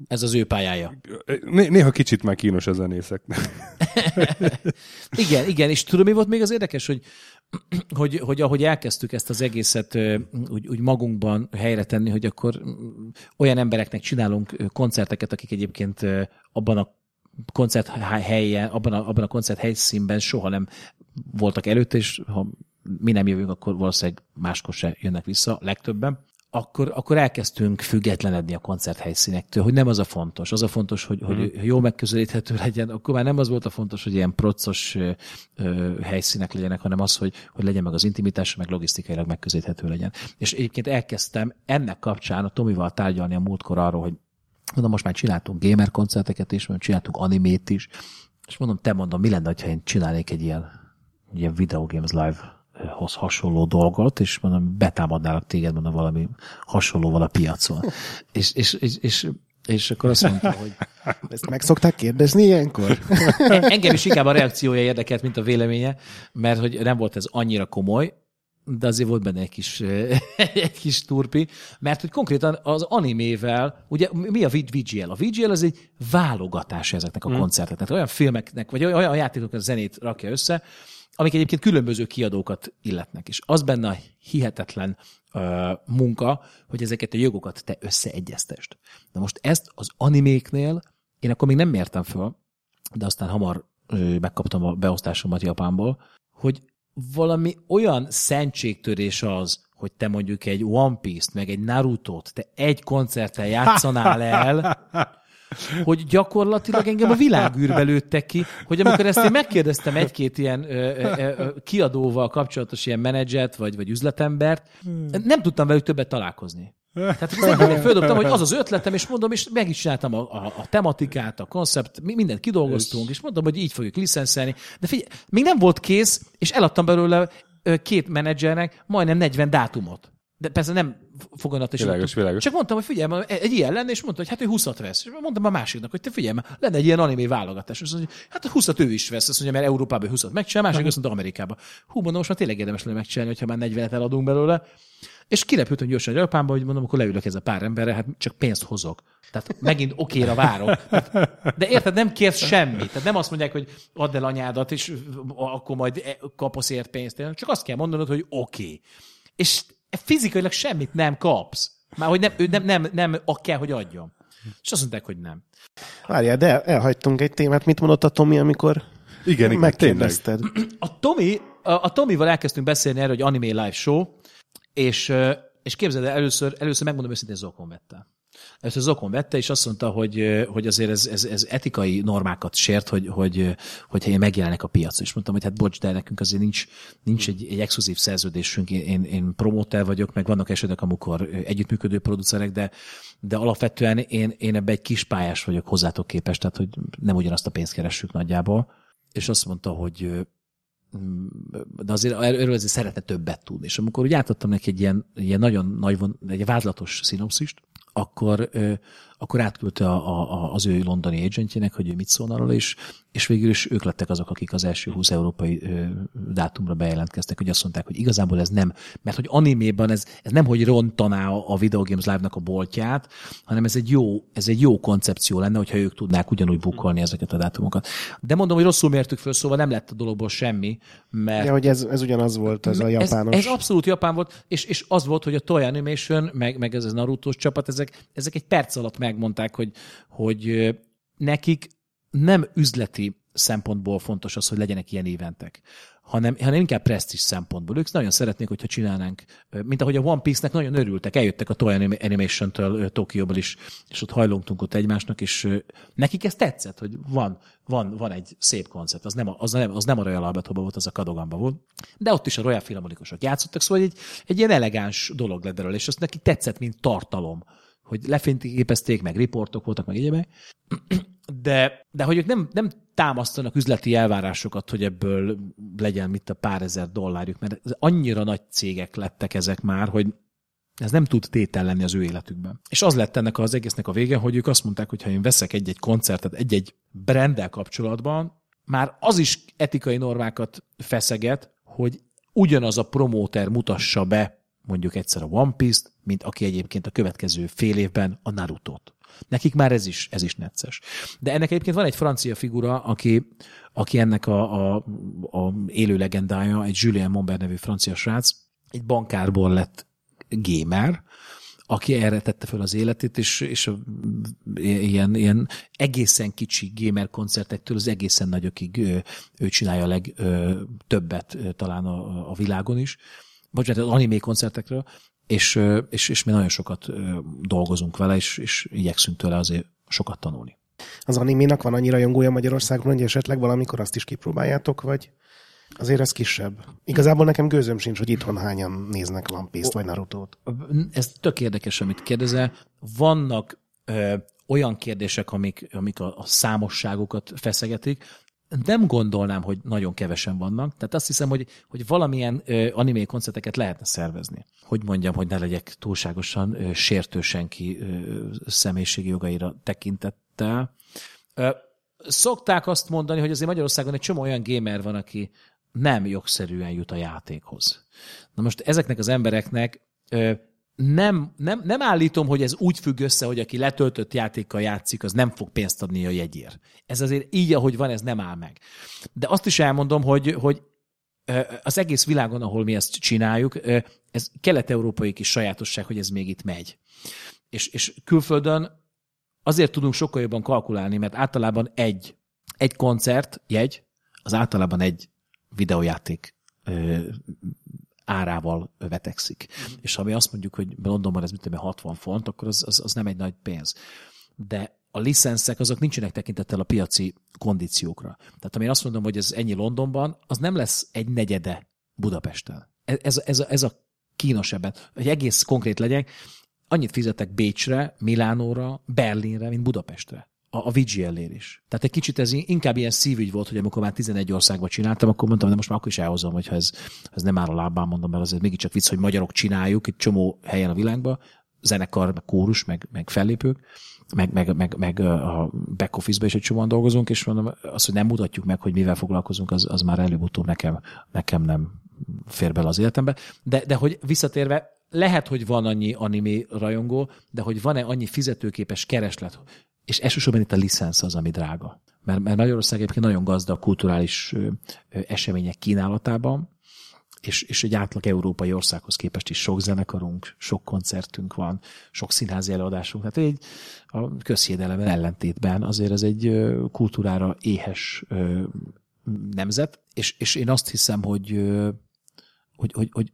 B: ez az ő pályája.
A: Néha kicsit már kínos a zenészeknek.
B: igen, igen, és tudom, mi volt még az érdekes, hogy, hogy, hogy ahogy elkezdtük ezt az egészet úgy, úgy magunkban helyre tenni, hogy akkor olyan embereknek csinálunk koncerteket, akik egyébként abban a koncert helyen, abban a, abban a koncert helyszínben soha nem voltak előtte, és ha mi nem jövünk, akkor valószínűleg máskor se jönnek vissza, legtöbben akkor, akkor elkezdtünk függetlenedni a koncerthelyszínektől, hogy nem az a fontos. Az a fontos, hogy, mm. hogy mhm. jó megközelíthető legyen. Akkor már nem az volt a fontos, hogy ilyen procos ö, helyszínek legyenek, hanem az, hogy, hogy legyen meg az intimitás, meg logisztikailag megközelíthető legyen. És egyébként elkezdtem ennek kapcsán a Tomival tárgyalni a múltkor arról, hogy mondom, most már csináltunk gamer koncerteket is, mondom, csináltunk animét is, és mondom, te mondom, mi lenne, ha én csinálnék egy ilyen, ilyen Video Games Live hoz hasonló dolgot, és mondom, betámadnálak téged, mondom, valami hasonlóval a piacon. és, és, és, és és akkor azt mondta, hogy...
C: Ezt meg szokták kérdezni ilyenkor?
B: Engem is inkább a reakciója érdekelt, mint a véleménye, mert hogy nem volt ez annyira komoly, de azért volt benne egy kis, egy kis turpi, mert hogy konkrétan az animével, ugye mi a VGL? A VGL az egy válogatás ezeknek a hmm. koncerteknek, olyan filmeknek, vagy olyan játékoknak a zenét rakja össze, amik egyébként különböző kiadókat illetnek. És az benne a hihetetlen uh, munka, hogy ezeket a jogokat te összeegyeztest. Na most ezt az animéknél én akkor még nem mértem föl, de aztán hamar uh, megkaptam a beosztásomat Japánból, hogy valami olyan szentségtörés az, hogy te mondjuk egy One Piece-t, meg egy Naruto-t, te egy koncerttel játszanál el, hogy gyakorlatilag engem a világűrbe lőttek ki, hogy amikor ezt én megkérdeztem egy-két ilyen ö, ö, ö, kiadóval kapcsolatos ilyen menedzsert, vagy, vagy üzletembert, nem tudtam velük többet találkozni. Tehát az egyébként földobtam, hogy az az ötletem, és mondom, és meg is csináltam a, a, a tematikát, a koncept, mindent kidolgoztunk, és mondom, hogy így fogjuk licenszelni. De figyelj, még nem volt kész, és eladtam belőle két menedzsernek majdnem 40 dátumot. De persze nem foganat
A: Világos, világos.
B: Csak mondtam, hogy figyelj, egy ilyen lenne, és mondta, hogy hát ő 20 vesz. És mondtam a másiknak, hogy te figyelj, lenne egy ilyen animé válogatás. Azt mondja, hát 20 ő is vesz, azt mondja, mert Európában 20 megcsinál, másik azt mondta Amerikában. Hú, mondom, most már tényleg érdemes lenne megcsinálni, hogyha már 40-et eladunk belőle. És kirepültem gyorsan Japánba, hogy mondom, akkor leülök ez a pár emberre, hát csak pénzt hozok. Tehát megint okéra várok. De érted, nem kérsz semmit. Tehát nem azt mondják, hogy add el anyádat, és akkor majd kapsz ért pénzt. Csak azt kell mondanod, hogy oké. Okay. És fizikailag semmit nem kapsz. Már hogy nem, ő nem, nem, nem kell, hogy adjon. És azt mondták, hogy nem.
C: Várjál, de elhagytunk egy témát. Mit mondott a Tomi, amikor
A: igen,
C: megkérdezted?
B: A Tomi, a, a Tomival elkezdtünk beszélni erről, hogy anime live show, és, és képzeld el, először, először megmondom őszintén, Zokon vette. Először Zokon vette, és azt mondta, hogy, hogy azért ez, ez, ez etikai normákat sért, hogy, hogy, hogyha én megjelenek a piacon. És mondtam, hogy hát bocs, de nekünk azért nincs, nincs egy, egy exkluzív szerződésünk, én, én, promóter vagyok, meg vannak esetek, amikor együttműködő producerek, de, de alapvetően én, én ebbe egy kis pályás vagyok hozzátok képest, tehát hogy nem ugyanazt a pénzt keressük nagyjából. És azt mondta, hogy de azért erről azért szeretne többet tudni. És amikor úgy átadtam neki egy ilyen, ilyen nagyon nagy, egy vázlatos szinopszist, akkor, akkor átküldte a, a, az ő londoni agentjének, hogy ő mit szólna arról, és, és végül is ők lettek azok, akik az első 20 európai ö, dátumra bejelentkeztek, hogy azt mondták, hogy igazából ez nem, mert hogy animéban ez, ez nem, hogy rontaná a Video Games Live-nak a boltját, hanem ez egy jó, ez egy jó koncepció lenne, hogyha ők tudnák ugyanúgy bukolni ezeket a dátumokat. De mondom, hogy rosszul mértük föl, szóval nem lett a dologból semmi, mert...
C: Ja, hogy ez, ez ugyanaz volt, ez a japános.
B: Ez, ez abszolút japán volt, és, és az volt, hogy a Toy Animation, meg, meg ez a naruto csapat, ezek, ezek egy perc alatt megmondták, hogy, hogy nekik nem üzleti szempontból fontos az, hogy legyenek ilyen éventek, hanem, hanem inkább presztis szempontból. Ők nagyon szeretnék, hogyha csinálnánk, mint ahogy a One Piece-nek nagyon örültek, eljöttek a Toy Animation-től Tokióból is, és ott hajlongtunk ott egymásnak, és nekik ez tetszett, hogy van, van, van egy szép koncept, az nem, a, az nem, az nem a Royal Albert volt, az a Kadogamba volt, de ott is a Royal Filharmonikusok játszottak, szóval egy, egy ilyen elegáns dolog lett belőle, és azt neki tetszett, mint tartalom hogy lefényképezték, meg riportok voltak, meg egyébek. De, de hogy ők nem, nem támasztanak üzleti elvárásokat, hogy ebből legyen mit a pár ezer dollárjuk, mert annyira nagy cégek lettek ezek már, hogy ez nem tud tétel lenni az ő életükben. És az lett ennek az egésznek a vége, hogy ők azt mondták, hogy ha én veszek egy-egy koncertet egy-egy branddel kapcsolatban, már az is etikai normákat feszeget, hogy ugyanaz a promóter mutassa be mondjuk egyszer a One Piece-t, mint aki egyébként a következő fél évben a Naruto-t. Nekik már ez is, ez is necces. De ennek egyébként van egy francia figura, aki, aki ennek a, a, a élő legendája, egy Julien Mombert nevű francia srác, egy bankárból lett gamer, aki erre tette fel az életét, és, és a, ilyen, ilyen egészen kicsi gamer koncertektől az egészen nagyokig ő, ő csinálja a legtöbbet talán a, a világon is bocsánat, az animé koncertekről, és, és, és mi nagyon sokat dolgozunk vele, és, és igyekszünk tőle azért sokat tanulni.
C: Az animénak van annyira jongója Magyarországon, hogy esetleg valamikor azt is kipróbáljátok, vagy azért ez kisebb. Igazából nekem gőzöm sincs, hogy itthon hányan néznek One Piece-t vagy Naruto-t.
B: Ez tök érdekes, amit kérdezel. Vannak ö, olyan kérdések, amik, amik a, a számosságokat feszegetik, nem gondolnám, hogy nagyon kevesen vannak. Tehát azt hiszem, hogy, hogy valamilyen animé koncerteket lehetne szervezni. Hogy mondjam, hogy ne legyek túlságosan ö, sértő senki személyiségi jogaira tekintettel. Ö, szokták azt mondani, hogy azért Magyarországon egy csomó olyan gamer van, aki, nem jogszerűen jut a játékhoz. Na most ezeknek az embereknek nem, nem, nem állítom, hogy ez úgy függ össze, hogy aki letöltött játékkal játszik, az nem fog pénzt adni a jegyért. Ez azért így, ahogy van, ez nem áll meg. De azt is elmondom, hogy, hogy az egész világon, ahol mi ezt csináljuk, ez kelet-európai kis sajátosság, hogy ez még itt megy. És, és külföldön azért tudunk sokkal jobban kalkulálni, mert általában egy, egy koncert, jegy, az általában egy videójáték árával vetekszik. Mm. És ha mi azt mondjuk, hogy Londonban ez mit 60 font, akkor az, az, az nem egy nagy pénz. De a licenszek azok nincsenek tekintettel a piaci kondíciókra. Tehát ha én azt mondom, hogy ez ennyi Londonban, az nem lesz egy negyede Budapesten. Ez, ez, ez, a, ez a kínos ebben. Hogy egész konkrét legyek, annyit fizetek Bécsre, Milánóra, Berlinre, mint Budapestre a, a VGL-ér is. Tehát egy kicsit ez inkább ilyen szívügy volt, hogy amikor már 11 országban csináltam, akkor mondtam, de most már akkor is elhozom, hogyha ez, ez nem áll a lábán, mondom, mert azért mégiscsak vicc, hogy magyarok csináljuk egy csomó helyen a világban, zenekar, meg kórus, meg, meg fellépők, meg, meg, meg, meg a back office is egy csomóan dolgozunk, és mondom, az, hogy nem mutatjuk meg, hogy mivel foglalkozunk, az, az már előbb-utóbb nekem, nekem nem fér bele az életembe. De, de hogy visszatérve, lehet, hogy van annyi animé rajongó, de hogy van-e annyi fizetőképes kereslet, és elsősorban itt a licensz az, ami drága. Mert, mert Magyarország egyébként nagyon gazdag kulturális ö, ö, események kínálatában, és, és egy átlag európai országhoz képest is sok zenekarunk, sok koncertünk van, sok színházi előadásunk. Tehát egy a közhiedelem ellentétben azért ez egy kultúrára éhes nemzet, és, és én azt hiszem, hogy, hogy, hogy, hogy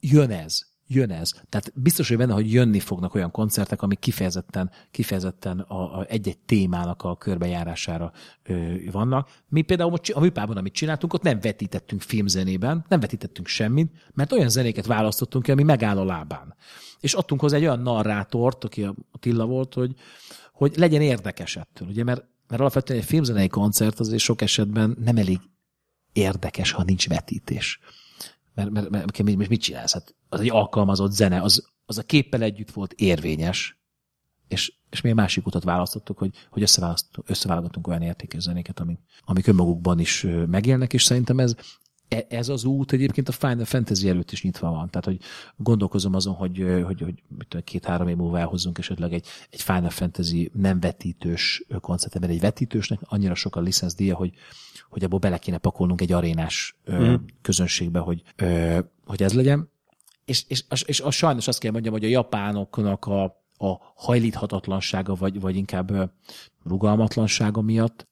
B: jön ez, jön ez. Tehát biztos, hogy benne, hogy jönni fognak olyan koncertek, amik kifejezetten, kifejezetten a, a egy-egy témának a körbejárására ö, vannak. Mi például a műpában, amit csináltunk, ott nem vetítettünk filmzenében, nem vetítettünk semmit, mert olyan zenéket választottunk ki, ami megáll a lábán. És adtunk hozzá egy olyan narrátort, aki a Tilla volt, hogy, hogy legyen érdekes ettől. Ugye, mert, mert alapvetően egy filmzenei koncert azért sok esetben nem elég érdekes, ha nincs vetítés. Mert, mert, mert, mert mit csinálsz? Hát az egy alkalmazott zene, az, az a képpel együtt volt érvényes, és, és mi egy másik utat választottuk, hogy, hogy összeválogatunk olyan értékes zenéket, amik, amik önmagukban is megélnek, és szerintem ez, e, ez az út egyébként a Final Fantasy előtt is nyitva van. Tehát, hogy gondolkozom azon, hogy, hogy, hogy két-három év múlva elhozzunk esetleg egy, egy Final Fantasy nem vetítős koncertet, mert egy vetítősnek annyira sok a licenszdíja, hogy, hogy abból bele kéne pakolnunk egy arénás mm. közönségbe, hogy, hogy ez legyen és, és, és, és az sajnos azt kell mondjam, hogy a japánoknak a, a hajlíthatatlansága, vagy, vagy inkább rugalmatlansága miatt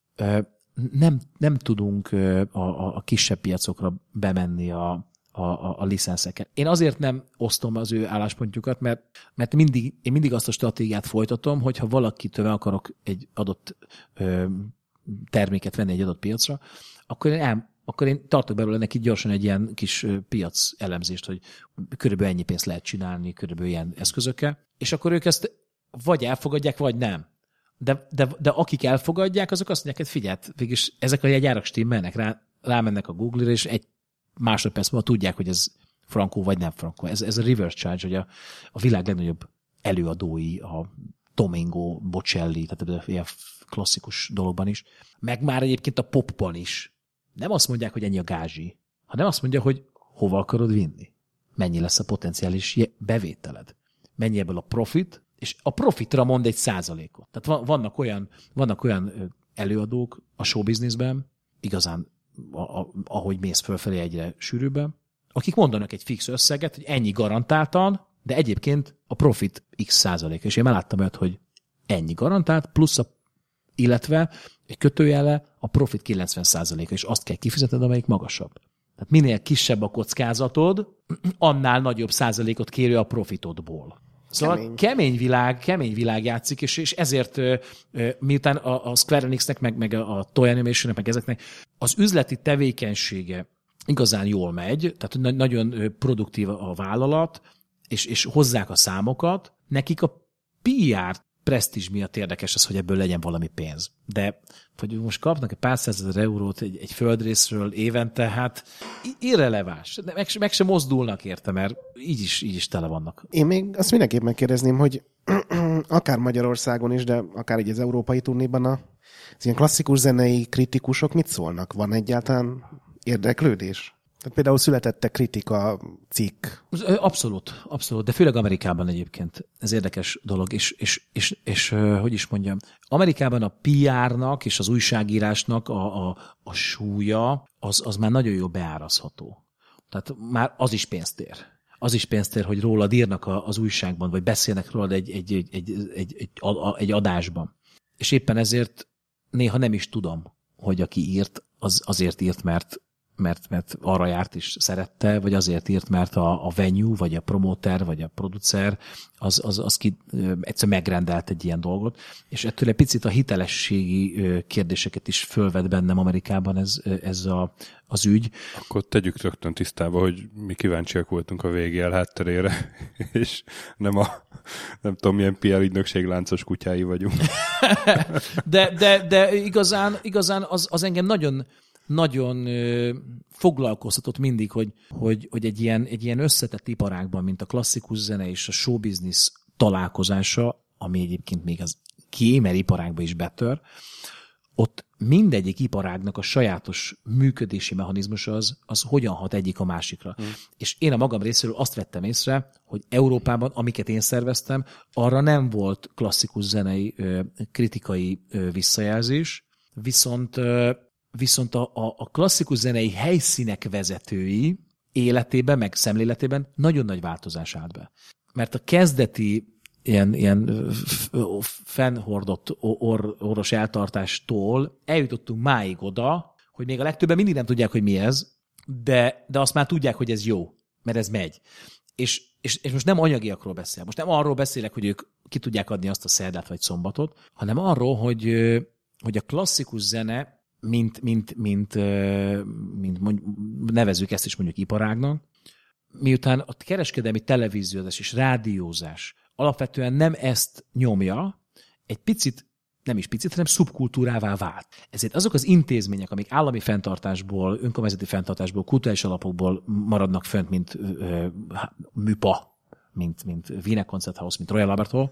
B: nem, nem tudunk a, a, a kisebb piacokra bemenni a, a, a, a licenszeken. Én azért nem osztom az ő álláspontjukat, mert, mert mindig, én mindig azt a stratégiát folytatom, hogy ha valakitől akarok egy adott ö, terméket venni egy adott piacra, akkor én el, akkor én tartok belőle neki gyorsan egy ilyen kis piac elemzést, hogy körülbelül ennyi pénzt lehet csinálni, körülbelül ilyen eszközökkel, és akkor ők ezt vagy elfogadják, vagy nem. De, de, de akik elfogadják, azok azt mondják, hogy figyelj, végülis ezek a jegyárak stimmelnek, rá, rámennek a Google-ra, és egy másodperc múlva tudják, hogy ez frankó vagy nem frankó. Ez, ez a reverse charge, hogy a, a világ legnagyobb előadói, a Domingo, Bocelli, tehát ilyen klasszikus dologban is, meg már egyébként a popban is nem azt mondják, hogy ennyi a gázsi, hanem azt mondja, hogy hova akarod vinni. Mennyi lesz a potenciális bevételed. Mennyi ebből a profit, és a profitra mond egy százalékot. Tehát vannak olyan, vannak olyan előadók a showbizniszben, igazán a, a, ahogy mész fölfelé egyre sűrűbben, akik mondanak egy fix összeget, hogy ennyi garantáltan, de egyébként a profit x százalék. És én már láttam olyat, hogy ennyi garantált, plusz a, illetve egy kötőjele a profit 90%-a, és azt kell kifizetned, amelyik magasabb. Tehát minél kisebb a kockázatod, annál nagyobb százalékot kérő a profitodból. Szóval kemény, kemény világ, kemény világ játszik, és, és ezért miután a, a Square Enixnek, meg, meg a Toy Animationnek, meg ezeknek az üzleti tevékenysége igazán jól megy, tehát nagyon produktív a vállalat, és, és hozzák a számokat, nekik a PR presztízs miatt érdekes az, hogy ebből legyen valami pénz. De hogy most kapnak egy pár százezer eurót egy, egy földrészről évente, hát irreleváns. Meg, meg sem mozdulnak érte, mert így is, így is tele vannak.
C: Én még azt mindenképp megkérdezném, hogy akár Magyarországon is, de akár így az európai turnéban az ilyen klasszikus zenei kritikusok mit szólnak? Van egyáltalán érdeklődés? Tehát például születette kritika cikk.
B: Abszolút, abszolút, de főleg Amerikában egyébként. Ez érdekes dolog, és, és, és, és hogy is mondjam, Amerikában a PR-nak és az újságírásnak a, a, a súlya az, az már nagyon jó beárazható. Tehát már az is pénztér. Az is pénztér, hogy rólad írnak az újságban, vagy beszélnek rólad egy, egy, egy, egy, egy, egy, egy adásban. És éppen ezért néha nem is tudom, hogy aki írt, az azért írt, mert mert, mert arra járt és szerette, vagy azért írt, mert a, a venue, vagy a promoter, vagy a producer, az, az, az ki egyszer megrendelt egy ilyen dolgot, és ettől egy picit a hitelességi kérdéseket is fölvet bennem Amerikában ez, ez a, az ügy.
A: Akkor tegyük rögtön tisztába, hogy mi kíváncsiak voltunk a VGL hátterére, és nem a nem tudom, milyen PR ügynökség láncos kutyái vagyunk.
B: de, de, de igazán, igazán az, az engem nagyon, nagyon foglalkoztatott mindig, hogy, hogy, hogy egy, ilyen, egy ilyen összetett iparágban, mint a klasszikus zene és a show business találkozása, ami egyébként még az gamer iparágba is betör, ott mindegyik iparágnak a sajátos működési mechanizmus az, az hogyan hat egyik a másikra. Mm. És én a magam részéről azt vettem észre, hogy Európában, amiket én szerveztem, arra nem volt klasszikus zenei kritikai visszajelzés, viszont viszont a, a, a klasszikus zenei helyszínek vezetői életében, meg szemléletében nagyon nagy változás állt be. Mert a kezdeti ilyen, ilyen fennhordott or, orvos eltartástól eljutottunk máig oda, hogy még a legtöbben mindig nem tudják, hogy mi ez, de, de azt már tudják, hogy ez jó, mert ez megy. És, és, és most nem anyagiakról beszél. Most nem arról beszélek, hogy ők ki tudják adni azt a szerdát vagy szombatot, hanem arról, hogy, hogy a klasszikus zene mint, mint, mint, mint mondjuk, nevezük ezt is mondjuk iparágnak, miután a kereskedelmi televíziózás és rádiózás alapvetően nem ezt nyomja, egy picit, nem is picit, hanem szubkultúrává vált. Ezért azok az intézmények, amik állami fenntartásból, önkormányzati fenntartásból, kulturális alapokból maradnak fönt, mint ö, műpa, mint, mint Wiener Concerthaus, mint Royal Albert Hall,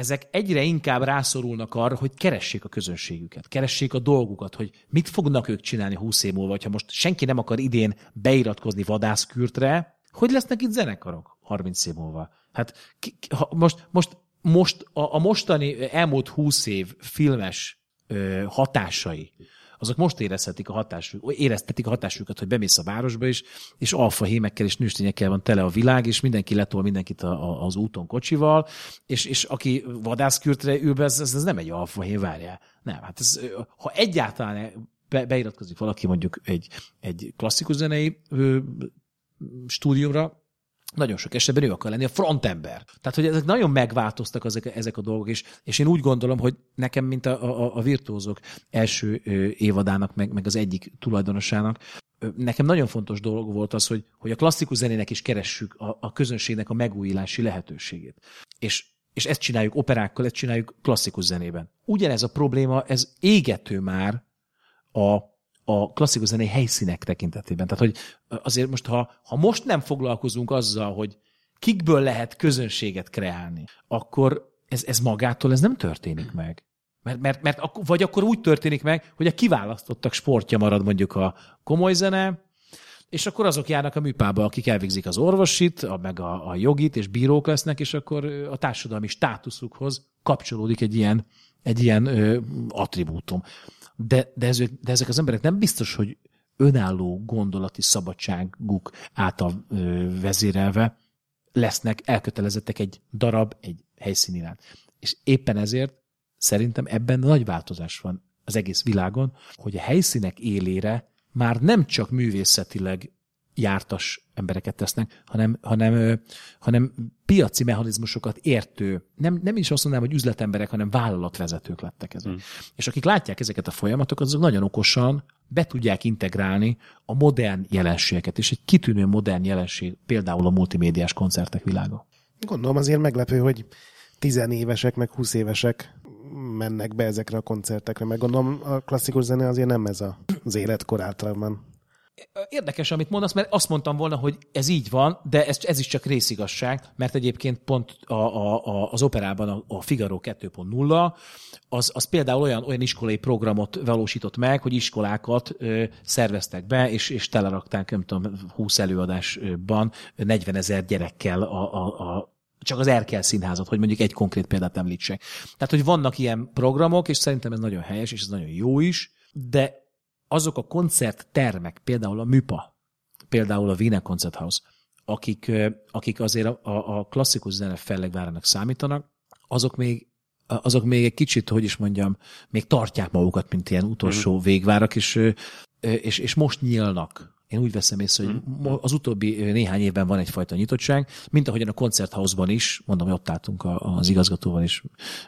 B: ezek egyre inkább rászorulnak arra, hogy keressék a közönségüket, keressék a dolgukat, hogy mit fognak ők csinálni húsz év múlva, ha most senki nem akar idén beiratkozni vadászkürtre, hogy lesznek itt zenekarok 30 év múlva? Hát ki, ha, most, most, most a, a mostani elmúlt húsz év filmes ö, hatásai, azok most érezhetik a hatásuk, éreztetik a hatásukat, hogy bemész a városba is, és alfa hémekkel és nőstényekkel van tele a világ, és mindenki letol mindenkit a, a, az úton kocsival, és, és aki vadászkürtre ül be, ez, ez nem egy alfa hém, várjál. Nem, hát ez, ha egyáltalán be, beiratkozik valaki mondjuk egy, egy klasszikus zenei ö, stúdiumra, nagyon sok esetben ő akar lenni a frontember. Tehát, hogy ezek nagyon megváltoztak ezek, ezek a dolgok, és, és én úgy gondolom, hogy nekem, mint a, a, a virtuózok első évadának, meg, meg az egyik tulajdonosának, nekem nagyon fontos dolog volt az, hogy, hogy a klasszikus zenének is keressük a, a közönségnek a megújílási lehetőségét. És és ezt csináljuk operákkal, ezt csináljuk klasszikus zenében. Ugyanez a probléma, ez égető már a a klasszikus zenei helyszínek tekintetében. Tehát, hogy azért most, ha, ha most nem foglalkozunk azzal, hogy kikből lehet közönséget kreálni, akkor ez, ez magától ez nem történik meg. Mert, mert, mert vagy akkor úgy történik meg, hogy a kiválasztottak sportja marad mondjuk a komoly zene, és akkor azok járnak a műpába, akik elvégzik az orvosit, a, meg a, a jogit, és bírók lesznek, és akkor a társadalmi státuszukhoz kapcsolódik egy ilyen, egy ilyen ö, attribútum de, de, ez, de ezek az emberek nem biztos, hogy önálló gondolati szabadságuk által ö, vezérelve lesznek elkötelezettek egy darab, egy helyszín iránt. És éppen ezért szerintem ebben nagy változás van az egész világon, hogy a helyszínek élére már nem csak művészetileg jártas embereket tesznek, hanem, hanem, hanem piaci mechanizmusokat értő, nem, nem is azt mondanám, hogy üzletemberek, hanem vállalatvezetők lettek ezek. Mm. És akik látják ezeket a folyamatokat, azok nagyon okosan be tudják integrálni a modern jelenségeket, és egy kitűnő modern jelenség például a multimédiás koncertek világa.
C: Gondolom azért meglepő, hogy tizenévesek, meg húsz évesek mennek be ezekre a koncertekre, meg gondolom a klasszikus zene azért nem ez az életkor általában.
B: Érdekes, amit mondasz, mert azt mondtam volna, hogy ez így van, de ez, ez is csak részigasság, mert egyébként pont a, a, a, az operában a, a Figaro 2.0 az, az például olyan, olyan iskolai programot valósított meg, hogy iskolákat ö, szerveztek be, és, és telerakták, nem tudom, 20 előadásban 40 ezer gyerekkel a, a, a csak az Erkel színházat, hogy mondjuk egy konkrét példát említsek. Tehát, hogy vannak ilyen programok, és szerintem ez nagyon helyes, és ez nagyon jó is, de azok a koncerttermek, például a MÜPA, például a Wiener Konzerthaus, akik, akik azért a, a klasszikus zene fellegvárának számítanak, azok még azok még egy kicsit, hogy is mondjam, még tartják magukat, mint ilyen utolsó mm. végvárak, és, és, és most nyílnak. Én úgy veszem észre, hogy mm. az utóbbi néhány évben van egyfajta nyitottság, mint ahogyan a koncerthausban is, mondom, hogy ott álltunk az igazgatóval, és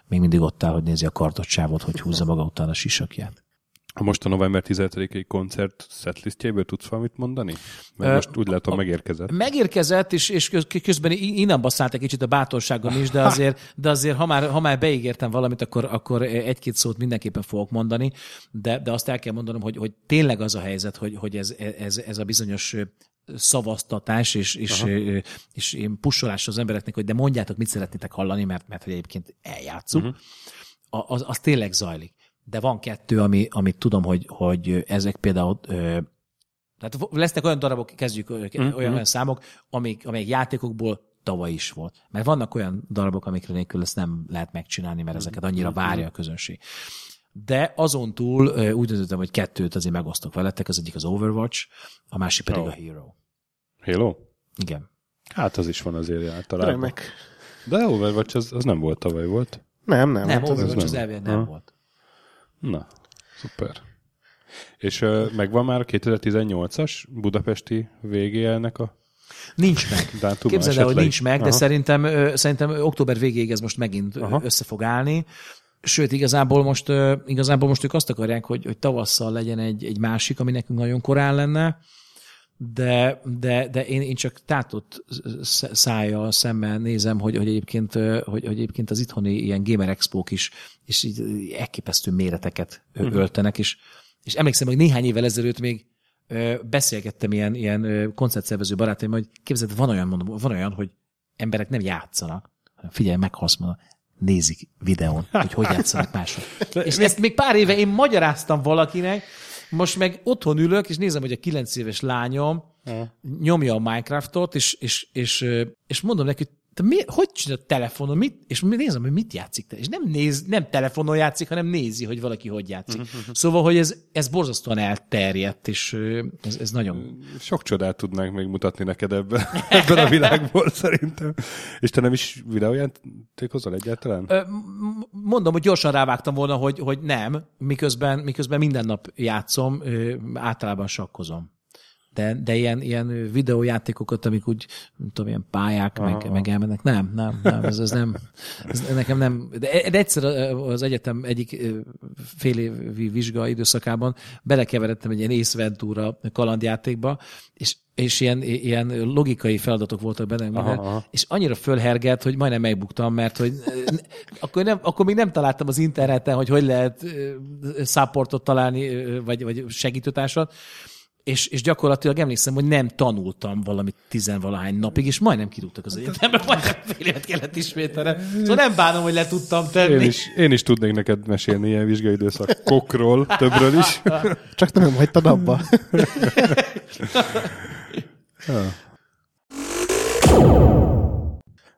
B: még mindig ott áll, hogy nézi a kartocsávot, hogy húzza maga után a sisakját.
A: Ha most a november 17-i koncert setlistjéből tudsz valamit mondani? Mert most úgy látom, megérkezett.
B: Megérkezett, és, és közben innen basszált egy kicsit a bátorságom is, de azért, de azért ha, már, ha már beígértem valamit, akkor, akkor egy-két szót mindenképpen fogok mondani, de, de azt el kell mondanom, hogy, hogy tényleg az a helyzet, hogy, hogy ez, ez, ez a bizonyos szavaztatás, és, és, és én pusolás az embereknek, hogy de mondjátok, mit szeretnétek hallani, mert, mert hogy egyébként eljátszuk, uh-huh. az, az tényleg zajlik de van kettő, ami, amit tudom, hogy, hogy ezek például ö, tehát lesznek olyan darabok, kezdjük mm-hmm. olyan, olyan számok, amik, amelyek játékokból tavaly is volt. Mert vannak olyan darabok, amikre nélkül ezt nem lehet megcsinálni, mert ezeket annyira mhm. várja a közönség. De azon túl úgy döntöttem, hogy kettőt azért megosztok veletek, az egyik az Overwatch, a másik pedig oh. a Hero.
A: Halo?
B: Igen.
A: Hát az is van azért általában. Remek. De Overwatch az, az nem volt tavaly, volt?
C: Nem, nem.
B: Nem, hát Overwatch az, az nem, nem volt.
A: Na, szuper. És uh, megvan már a 2018-as budapesti végélnek a
B: Nincs meg. Dátuma Képzeld el, hogy nincs meg, de szerintem, szerintem október végéig ez most megint Aha. össze fog állni. Sőt, igazából most, igazából most ők azt akarják, hogy, hogy tavasszal legyen egy, egy másik, ami nekünk nagyon korán lenne, de, de, de én, én csak tátott szája szemmel nézem, hogy, hogy, egyébként, hogy, hogy egyébként az itthoni ilyen gamer expók is, és így elképesztő méreteket uh-huh. öltenek, és, és emlékszem, hogy néhány évvel ezelőtt még beszélgettem ilyen, ilyen koncertszervező barátaim, hogy képzeld, van olyan, mondom, van olyan, hogy emberek nem játszanak, hanem figyelj, meghalsz, mondom, nézik videón, hogy hogy játszanak mások. és ezt még pár éve én magyaráztam valakinek, most meg otthon ülök, és nézem, hogy a kilenc éves lányom nyomja a Minecraftot, és, és, és, és mondom neki, hogy te mi, hogy csinál telefonon, mit, és nézem, hogy mit játszik te. És nem, néz, nem telefonon játszik, hanem nézi, hogy valaki hogy játszik. Uh-huh. Szóval, hogy ez, ez borzasztóan elterjedt, és ez, ez nagyon...
A: Sok csodát tudnánk még mutatni neked ebben, ebben a világból szerintem. És te nem is videójátékozol egyáltalán?
B: Mondom, hogy gyorsan rávágtam volna, hogy, hogy nem, miközben, miközben minden nap játszom, általában sakkozom de, de ilyen, ilyen videójátékokat, amik úgy, nem tudom, ilyen pályák, meg, meg elmennek, nem, nem, nem, ez, ez nem, ez nekem nem, de, de egyszer az egyetem egyik fél évi vizsga időszakában belekeveredtem egy ilyen Ace Ventura kalandjátékba, és és ilyen, ilyen logikai feladatok voltak benne, aha, aha. és annyira fölhergett, hogy majdnem megbuktam, mert hogy akkor, nem, akkor még nem találtam az interneten, hogy hogy lehet supportot találni, vagy, vagy segítőtársat, és, és gyakorlatilag emlékszem, hogy nem tanultam valamit tizenvalahány napig, és majdnem kirúgtak az egyetemre, majdnem fél évet kellett ismételni. Szóval nem bánom, hogy le tudtam tenni.
A: Én is, én is tudnék neked mesélni ilyen vizsgai időszakokról, többről is.
C: Csak nem hagytad abba.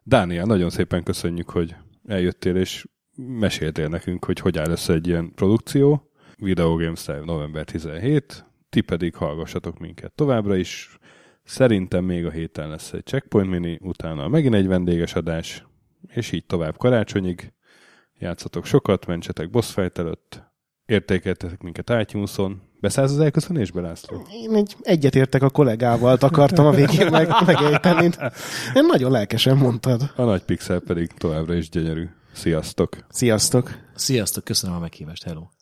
A: Dániel, nagyon szépen köszönjük, hogy eljöttél, és meséltél nekünk, hogy hogy áll össze egy ilyen produkció. Video Games Live november 17, ti pedig hallgassatok minket továbbra is. Szerintem még a héten lesz egy Checkpoint Mini, utána megint egy vendéges adás, és így tovább karácsonyig. Játszatok sokat, mentsetek boss fight előtt, értékeltetek minket iTunes-on. Beszállsz az elköszönésbe, László?
C: Én egy egyetértek a kollégával, akartam a végén meg, megejteni. Én nagyon lelkesen mondtad.
A: A nagy pixel pedig továbbra is gyönyörű. Sziasztok!
C: Sziasztok!
B: Sziasztok, köszönöm a meghívást, hello!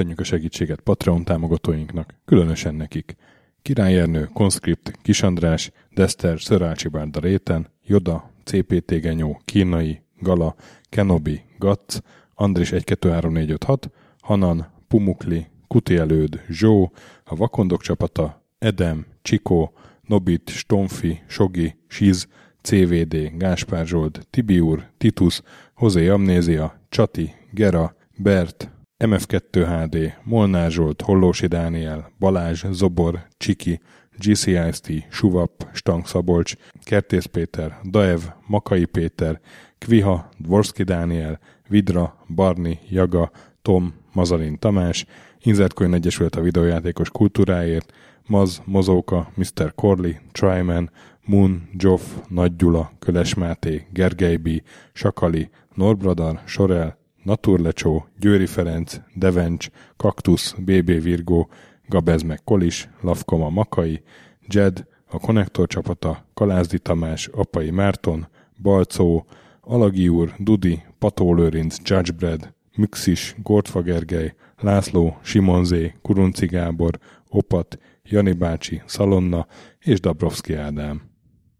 A: Köszönjük a segítséget Patreon támogatóinknak, különösen nekik. Király Ernő, Conscript, Kisandrás, Dester, Szörácsi Bárda Réten, Joda, CPT Genyó, Kínai, Gala, Kenobi, Gatz, Andris 123456, Hanan, Pumukli, Kuti Előd, Zsó, a Vakondok csapata, Edem, Csikó, Nobit, Stonfi, Sogi, Siz, CVD, Gáspár Zsold, Tibiur, Titus, Hozé Amnézia, Csati, Gera, Bert, MF2 HD, Molnár Zsolt, Hollósi Dániel, Balázs, Zobor, Csiki, GCIST, Suvap, Stank Szabolcs, Kertész Péter, Daev, Makai Péter, Kviha, Dvorski Dániel, Vidra, Barni, Jaga, Tom, Mazalin Tamás, Inzertcoin Egyesület a videójátékos kultúráért, Maz, Mozóka, Mr. Corley, Tryman, Moon, Joff, Nagy Gyula, Köles Máté, Gergely B., Sakali, Norbradar, Sorel, Naturlecsó, Győri Ferenc, Devencs, Kaktusz, BB Virgó, Gabez meg Kolis, Lavkoma Makai, Jed, a Konnektor csapata, Kalázdi Tamás, Apai Márton, Balcó, Alagi úr, Dudi, Pató Lőrinc, Judgebred, Müxis, Gortfa Gergely, László, Simonzé, Kurunci Gábor, Opat, Jani bácsi, Szalonna és Dabrowski Ádám.